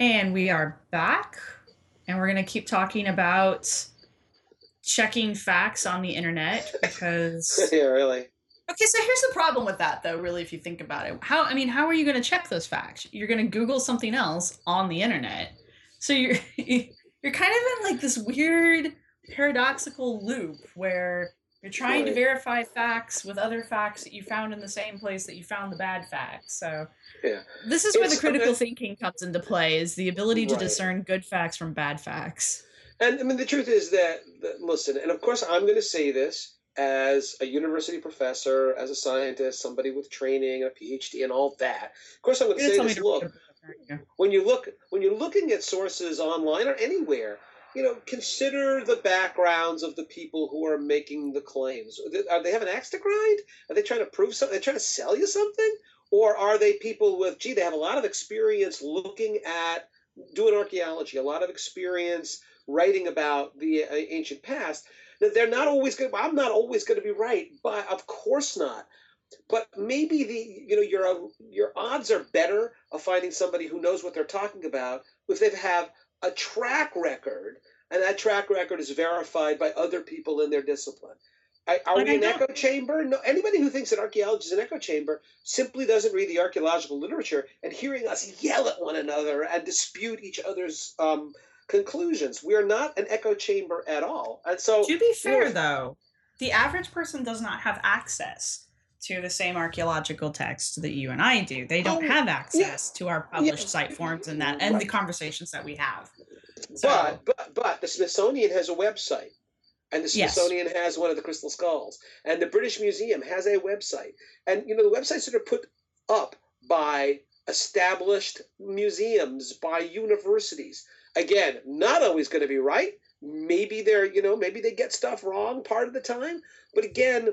And we are back, and we're going to keep talking about checking facts on the internet because. yeah, really. Okay, so here's the problem with that, though, really, if you think about it. How, I mean, how are you going to check those facts? You're going to Google something else on the internet. So you're, you're kind of in like this weird paradoxical loop where you're trying to verify facts with other facts that you found in the same place that you found the bad facts. So Yeah. this is where the critical okay. thinking comes into play is the ability to Right. discern good facts from bad facts. And I mean, the truth is that, that listen, and of course, I'm going to say this as a university professor, as a scientist, somebody with training, a PhD, and all that. Of course, I'm going to say this. Look, read a book, aren't you? when you look when you're looking at sources online or anywhere, you know, consider the backgrounds of the people who are making the claims. Are they have an axe to grind? Are they trying to prove something? Are they trying to sell you something? Or are they people with, gee, they have a lot of experience looking at doing archaeology, a lot of experience writing about the uh, ancient past? They're not always going. I'm not always going to be right, but of course not. But maybe the you know your your odds are better of finding somebody who knows what they're talking about if they have a track record, and that track record is verified by other people in their discipline. I, are we I an don't- echo chamber? No. Anybody who thinks that archaeology is an echo chamber simply doesn't read the archaeological literature and hearing us yell at one another and dispute each other's um, conclusions. We are not an echo chamber at all. And so, To be fair, you know, though, the average person does not have access to the same archaeological text that you and I do. They don't Oh, have access to our published Yeah. site forms and that, and the conversations that we have. So, But but but the Smithsonian has a website, and the Yes. Smithsonian has one of the crystal skulls, and the British Museum has a website, and you know the websites that are put up by established museums, by universities. Again, not always going to be right. Maybe they're you know maybe they get stuff wrong part of the time, but again,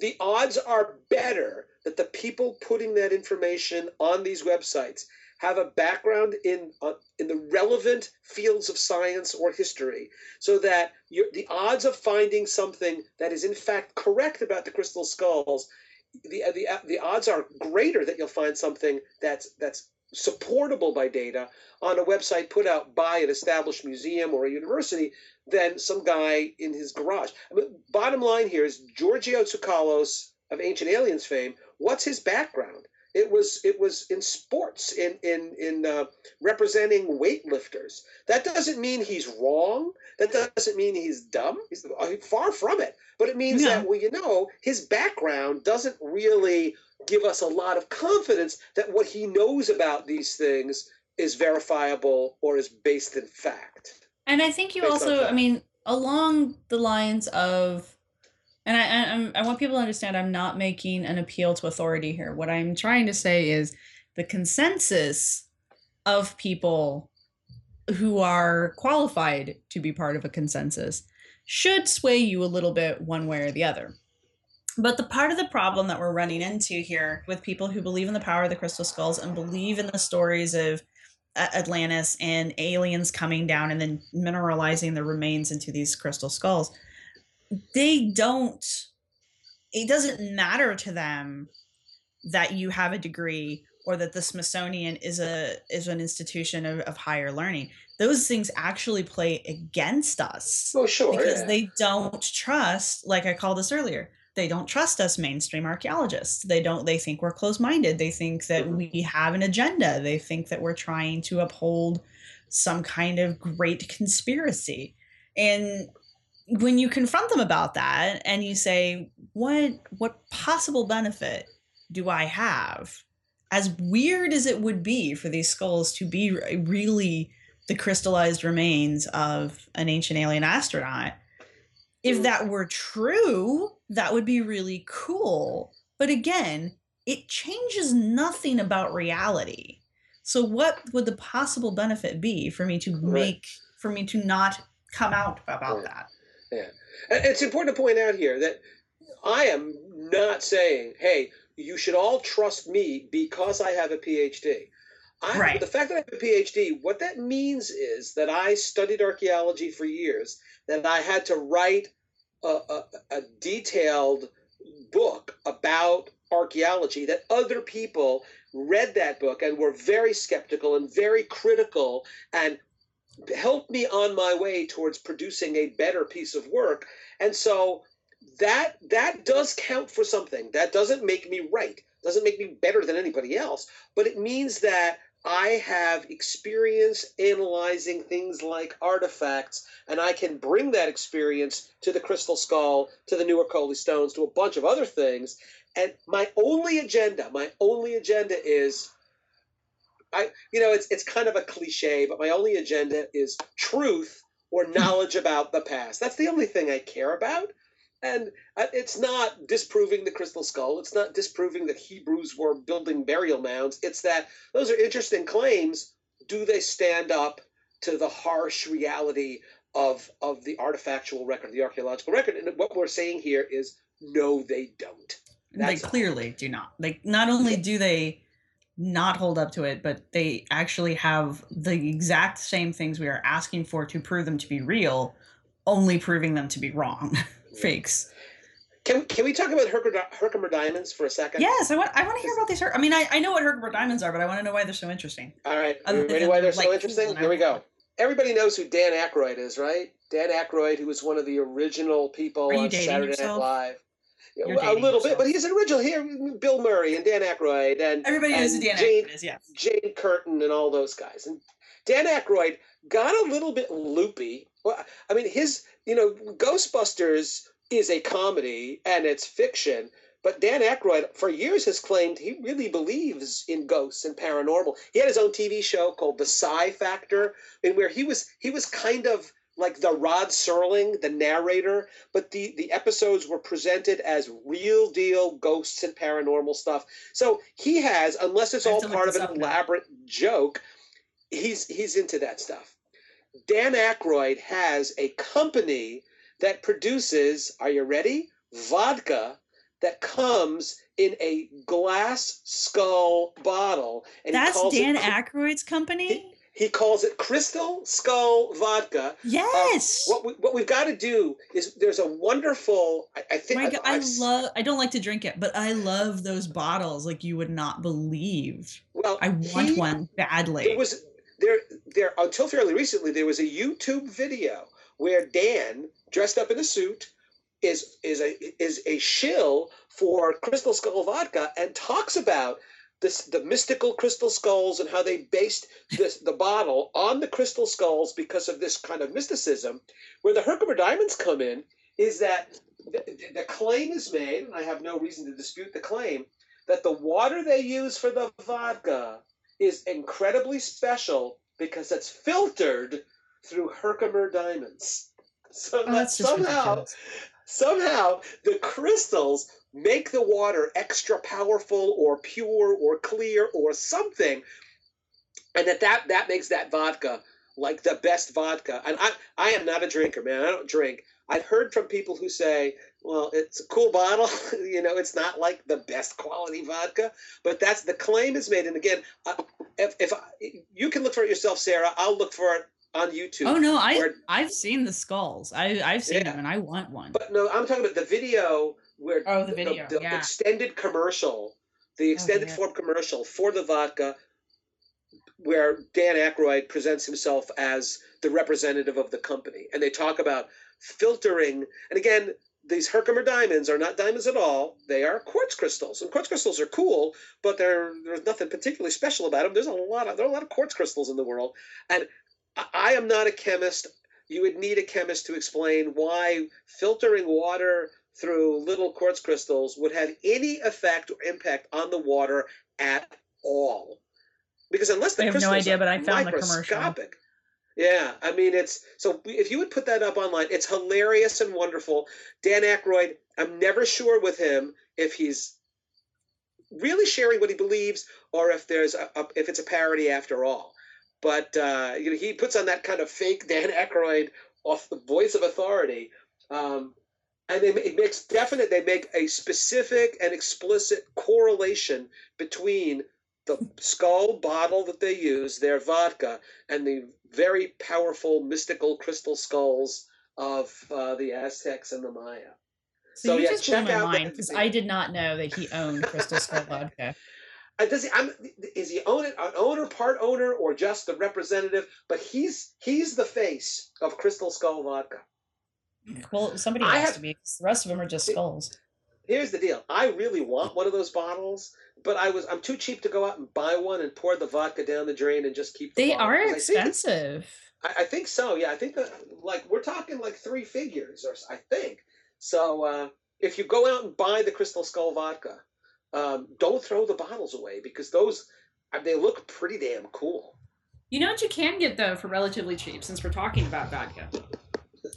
the odds are better that the people putting that information on these websites have a background in uh, in the relevant fields of science or history, so that the odds of finding something that is in fact correct about the crystal skulls, the the the odds are greater that you'll find something that's that's supportable by data on a website put out by an established museum or a university than some guy in his garage. I mean, bottom line here is Giorgio Tsoukalos of Ancient Aliens fame. What's his background? It was it was in sports, in in in uh, representing weightlifters. That doesn't mean he's wrong. That doesn't mean he's dumb. He's far from it. But it means No. that well, you know, his background doesn't really give us a lot of confidence that what he knows about these things is verifiable or is based in fact. And I think you Based also, I mean, along the lines of, and I, I, I'm- want people to understand I'm not making an appeal to authority here. What I'm trying to say is the consensus of people who are qualified to be part of a consensus should sway you a little bit one way or the other. But the part of the problem that we're running into here with people who believe in the power of the crystal skulls and believe in the stories of Atlantis and aliens coming down and then mineralizing the remains into these crystal skulls, they don't, it doesn't matter to them that you have a degree or that the Smithsonian is a is an institution of, of higher learning. Those things actually play against us. Oh, sure. Because yeah. they don't trust, like I called this earlier, they don't trust us mainstream archaeologists. They don't they think we're closed-minded. They think that Mhm. we have an agenda. They think that we're trying to uphold some kind of great conspiracy. And when you confront them about that and you say, "What what possible benefit do I have?" As weird as it would be for these skulls to be really the crystallized remains of an ancient alien astronaut, if Mhm. that were true, that would be really cool. But again, it changes nothing about reality. So what would the possible benefit be for me to Right. make for me to not come out about Right. That? And It's important to point out here that I am not saying, hey, you should all trust me because I have a PhD. I, Right. The fact that I have a PhD, what that means is that I studied archaeology for years, that I had to write a, a, a detailed book about archaeology, that other people read that book and were very skeptical and very critical and helped me on my way towards producing a better piece of work. And so that that does count for something. That doesn't make me right. Doesn't make me better than anybody else, but it means that I have experience analyzing things like artifacts, and I can bring that experience to the Crystal Skull, to the Newark Holy Stones, to a bunch of other things. And my only agenda, my only agenda is I you know it's it's kind of a cliche, but my only agenda is truth or knowledge about the past. That's the only thing I care about. And it's not disproving the crystal skull. It's not disproving that Hebrews were building burial mounds. It's that those are interesting claims. Do they stand up to the harsh reality of of the artifactual record, the archaeological record? And what we're saying here is no, they don't. they That's- clearly do not. Like not only do they not hold up to it, but they actually have the exact same things we are asking for to prove them to be real, only proving them to be wrong. Fakes. Can, can we talk about Herkimer, Herkimer diamonds for a second? Yes, I want I want to hear about these. Her- I mean, I, I know what Herkimer diamonds are, but I want to know why they're so interesting. All right. You ready why they're they're, so interesting? Here we go. Everybody knows who Dan Aykroyd is, right? Dan Aykroyd, who was one of the original people on Saturday yourself? Night Live. A little bit, but he's an original here. Bill Murray and Dan Aykroyd and Everybody knows who and Dan Jane, Aykroyd is. Yes. Jane Curtin and all those guys. And Dan Aykroyd got a little bit loopy. Well, I mean, his, you know, Ghostbusters is a comedy and it's fiction, but Dan Aykroyd for years has claimed he really believes in ghosts and paranormal. He had his own TV show called The Psi Factor, in where he was he was kind of like the Rod Serling, the narrator, but the the episodes were presented as real deal ghosts and paranormal stuff. So he has, unless it's all part of an up now. elaborate joke, he's he's into that stuff. Dan Aykroyd has a company that produces, are you ready? Vodka that comes in a glass skull bottle. And That's Dan it, Aykroyd's company. He calls it Crystal Skull Vodka. Um, Yes. what we, what we've got to do is there's a wonderful. I, I think My God, I I've love. I don't like to drink it, but I love those bottles. Like you would not believe. Well, I want he- one badly. There was there there until fairly recently there was a YouTube video where Dan dressed up in a suit is is a is a shill for Crystal Skull vodka and talks about this the mystical crystal skulls and how they based this the bottle on the crystal skulls because of this kind of mysticism. Where the Herkimer diamonds come in is that the, the claim is made, and I have no reason to dispute the claim, that the water they use for the vodka is incredibly special because it's filtered through Herkimer diamonds. So Oh, that somehow, ridiculous. somehow the crystals make the water extra powerful or pure or clear or something, and that that, that makes that vodka like the best vodka. And I, I am not a drinker, man. I don't drink. I've heard from people who say, well, it's a cool bottle. you know, it's not like the best quality vodka, but that's the claim is made. And again, if, if I, you can look for it yourself, Sarah, I'll look for it on YouTube. Oh no, I where- I've seen the skulls. I I've seen Yeah. them and I want one. But no, I'm talking about the video where Oh, the video, the, yeah. extended commercial, the oh, extended yeah. form commercial for the vodka, where Dan Aykroyd presents himself as the representative of the company, and they talk about filtering. And again, these Herkimer diamonds are not diamonds at all; they are quartz crystals, and quartz crystals are cool, but there's nothing particularly special about them. There's a lot of there are a lot of quartz crystals in the world, and I, I am not a chemist. You would need a chemist to explain why filtering water through little quartz crystals would have any effect or impact on the water at all. Because unless the I have no idea, but I found the commercial. microscopic. Yeah, I mean it's so if you would put that up online, it's hilarious and wonderful. Dan Aykroyd, I'm never sure with him if he's really sharing what he believes or if there's a, a if it's a parody after all. But uh, you know, he puts on that kind of fake Dan Aykroyd off the voice of authority. Um, and they, it makes definite they make a specific and explicit correlation between the skull bottle that they use their vodka and the very powerful mystical crystal skulls of uh, the aztecs and the maya so, so, you yeah, just blew my out mind because. I did not know that he owned Crystal Skull vodka. Uh, does he I'm, is he own it an owner part owner or just the representative but he's he's the face of crystal skull vodka Well, somebody I has have- to be. the rest of them are just skulls. here's the deal i really want one of those bottles but i was i'm too cheap to go out and buy one and pour the vodka down the drain and just keep the They bottle, are 'cause I think expensive. I, I think so. Yeah, I think that like we're talking like three figures, or I think. So uh, if you go out and buy the Crystal Skull vodka, um, don't throw the bottles away because those uh, they look pretty damn cool. You know what you can get though for relatively cheap, since we're talking about vodka.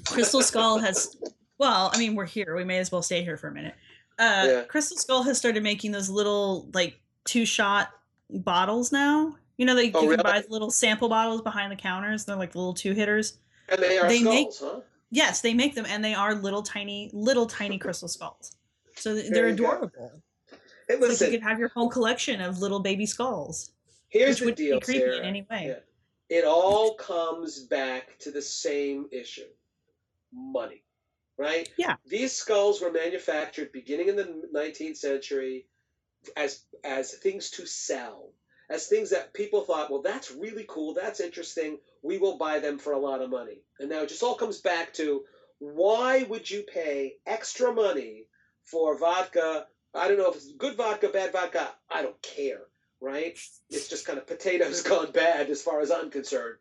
Crystal Skull has, well, I mean, we're here. We may as well stay here for a minute. Uh, Yeah. Crystal Skull has started making those little like two shot bottles now. You know, they Oh, you really? can buy the little sample bottles behind the counters. They're like little two hitters. And they are They make- skulls, huh? Yes, they make them, and they are little tiny, little tiny crystal skulls. So they're There you go. adorable. Hey, It's like you could have your whole collection of little baby skulls. here's the wouldn't be deal, creepy in any way. Yeah. It all comes back to the same issue: money, right? Yeah. These skulls were manufactured beginning in the 19th century as as things to sell, as things that people thought, well, that's really cool, that's interesting, we will buy them for a lot of money. And now it just all comes back to why would you pay extra money for vodka? I don't know if it's good vodka, bad vodka, I don't care, right? It's just kind of potatoes gone bad as far as I'm concerned.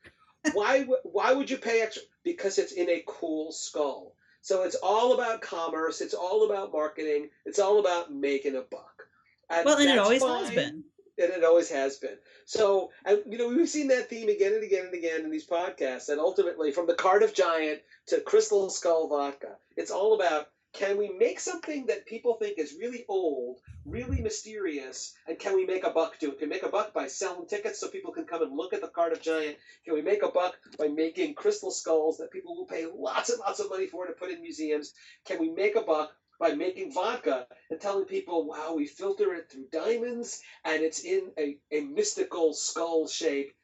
Why why would you pay extra? Because it's in a cool skull. So it's all about commerce, it's all about marketing, it's all about making a buck. And Well, and it always has been. and it always has been. So, and you know, we've seen that theme again and again and again in these podcasts. And ultimately, from the Cardiff Giant to Crystal Skull Vodka, it's all about can we make something that people think is really old, really mysterious, and can we make a buck do it? Can we make a buck by selling tickets so people can come and look at the Cardiff Giant? Can we make a buck by making crystal skulls that people will pay lots and lots of money for to put in museums? Can we make a buck by making vodka and telling people, wow, we filter it through diamonds and it's in a, a mystical skull shape.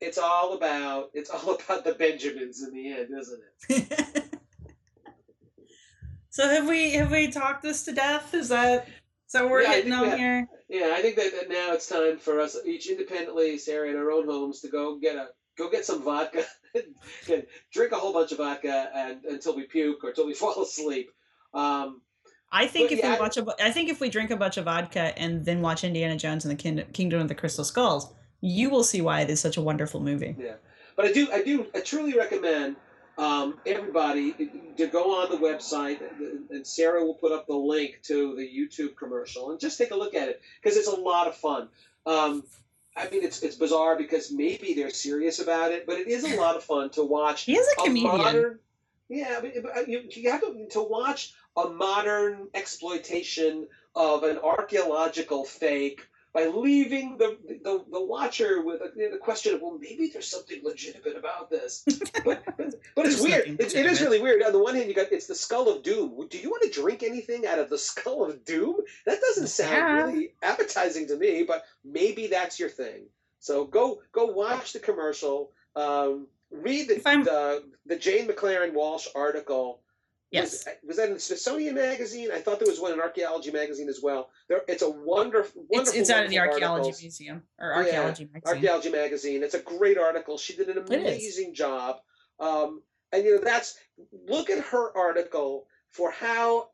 It's all about it's all about the Benjamins in the end, isn't it? so have we have we talked this to death? Is that so we're Yeah, hitting think on that- here? Yeah, I think that, that now it's time for us each independently, Sarah, in our own homes, to go get a go get some vodka, and drink a whole bunch of vodka, and until we puke or until we fall asleep. Um, I think if yeah, we watch a, bu- I think if we drink a bunch of vodka and then watch Indiana Jones and the Kin- Kingdom of the Crystal Skulls, you will see why it is such a wonderful movie. Yeah, but I do, I do, I truly recommend um, everybody to go on the website, and Sarah will put up the link to the YouTube commercial, and just take a look at it because it's a lot of fun. Um, I mean, it's it's bizarre because maybe they're serious about it, but it is a lot of fun to watch. He is a comedian. modern, yeah, but you, you have to, to watch a modern exploitation of an archaeological fake by leaving the the, the watcher with a, the question of well maybe there's something legitimate about this. But but, but it's weird. it, it is really weird. On the one hand you got it's the skull of doom. Do you want to drink anything out of the skull of doom? That doesn't sound Yeah. really appetizing to me but maybe that's your thing. So go go watch the commercial um, read the, the the Jane MacLaren Walsh article Yes. was, that in the Smithsonian magazine? I thought there was one in Archaeology magazine as well. There, it's a wonderful, It's, wonderful. it's out of the Archaeology articles. Museum or Archaeology magazine. Archaeology magazine. It's a great article. She did an amazing job. Um, and you know, that's look at her article for how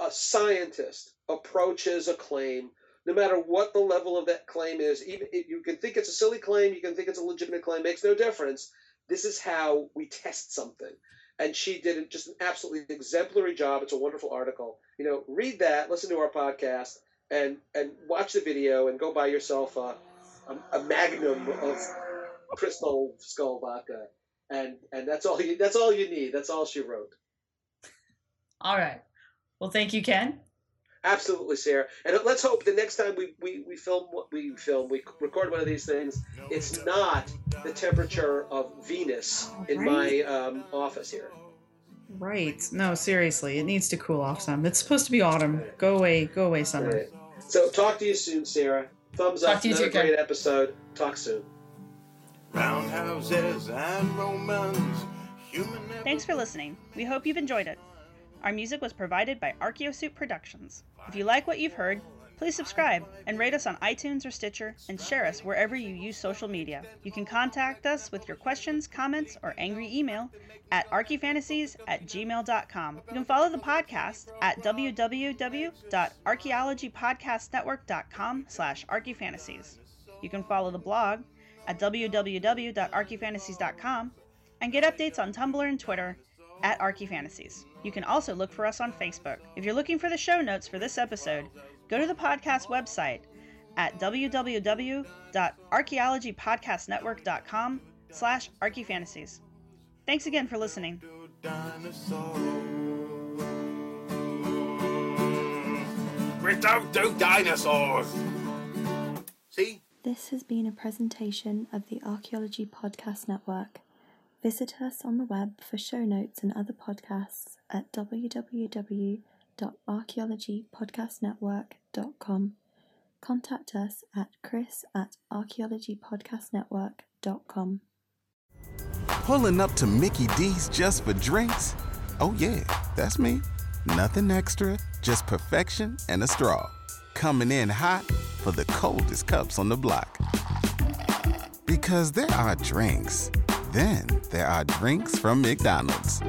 a scientist approaches a claim, no matter what the level of that claim is. Even if you can think it's a silly claim, you can think it's a legitimate claim, makes no difference. This is how we test something. And she did just an absolutely exemplary job. It's a wonderful article. You know, read that, listen to our podcast, and and watch the video, and go buy yourself a a, a magnum of crystal skull vodka, and and that's all you that's all you need. That's all she wrote. All right. Well, thank you, Ken. Absolutely, Sarah. And let's hope the next time we, we, we film what we film, we record one of these things, it's not the temperature of Venus in my um, office here. Right. No, seriously, it needs to cool off some. It's supposed to be autumn. Go away. Go away, summer. Right. So talk to you soon, Sarah. Thumbs Talk up. to you Another too, Ken. great episode. Talk soon. Roundhouses and Romans, human. Thanks for listening. We hope you've enjoyed it. Our music was provided by Archeosuit Productions. If you like what you've heard, please subscribe and rate us on iTunes or Stitcher and share us wherever you use social media. You can contact us with your questions, comments, or angry email at archyfantasies at gmail.com. You can follow the podcast at www.archaeologypodcastnetwork.com slash archyfantasies. You can follow the blog at www.archyfantasies.com and get updates on Tumblr and Twitter at ArchyFantasies. You can also look for us on Facebook. If you're looking for the show notes for this episode, go to the podcast website at www.archaeologypodcastnetwork.com slash archyfantasies. Thanks again for listening. We don't do dinosaurs. See? This has been a presentation of the Archaeology Podcast Network. Visit us on the web for show notes and other podcasts at www.archaeologypodcastnetwork.com. Contact us at chris at archaeologypodcastnetwork.com. Pulling up to Mickey D's just for drinks? Oh, yeah, that's me. Nothing extra, just perfection and a straw. Coming in hot for the coldest cups on the block. Because there are drinks, then there are drinks from McDonald's.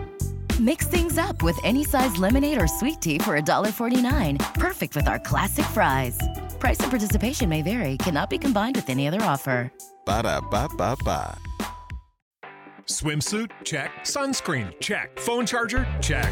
Mix things up with any size lemonade or sweet tea for $1.49. Perfect with our classic fries. Price and participation may vary, cannot be combined with any other offer. Ba da ba ba ba. Swimsuit? Check. Sunscreen? Check. Phone charger? Check.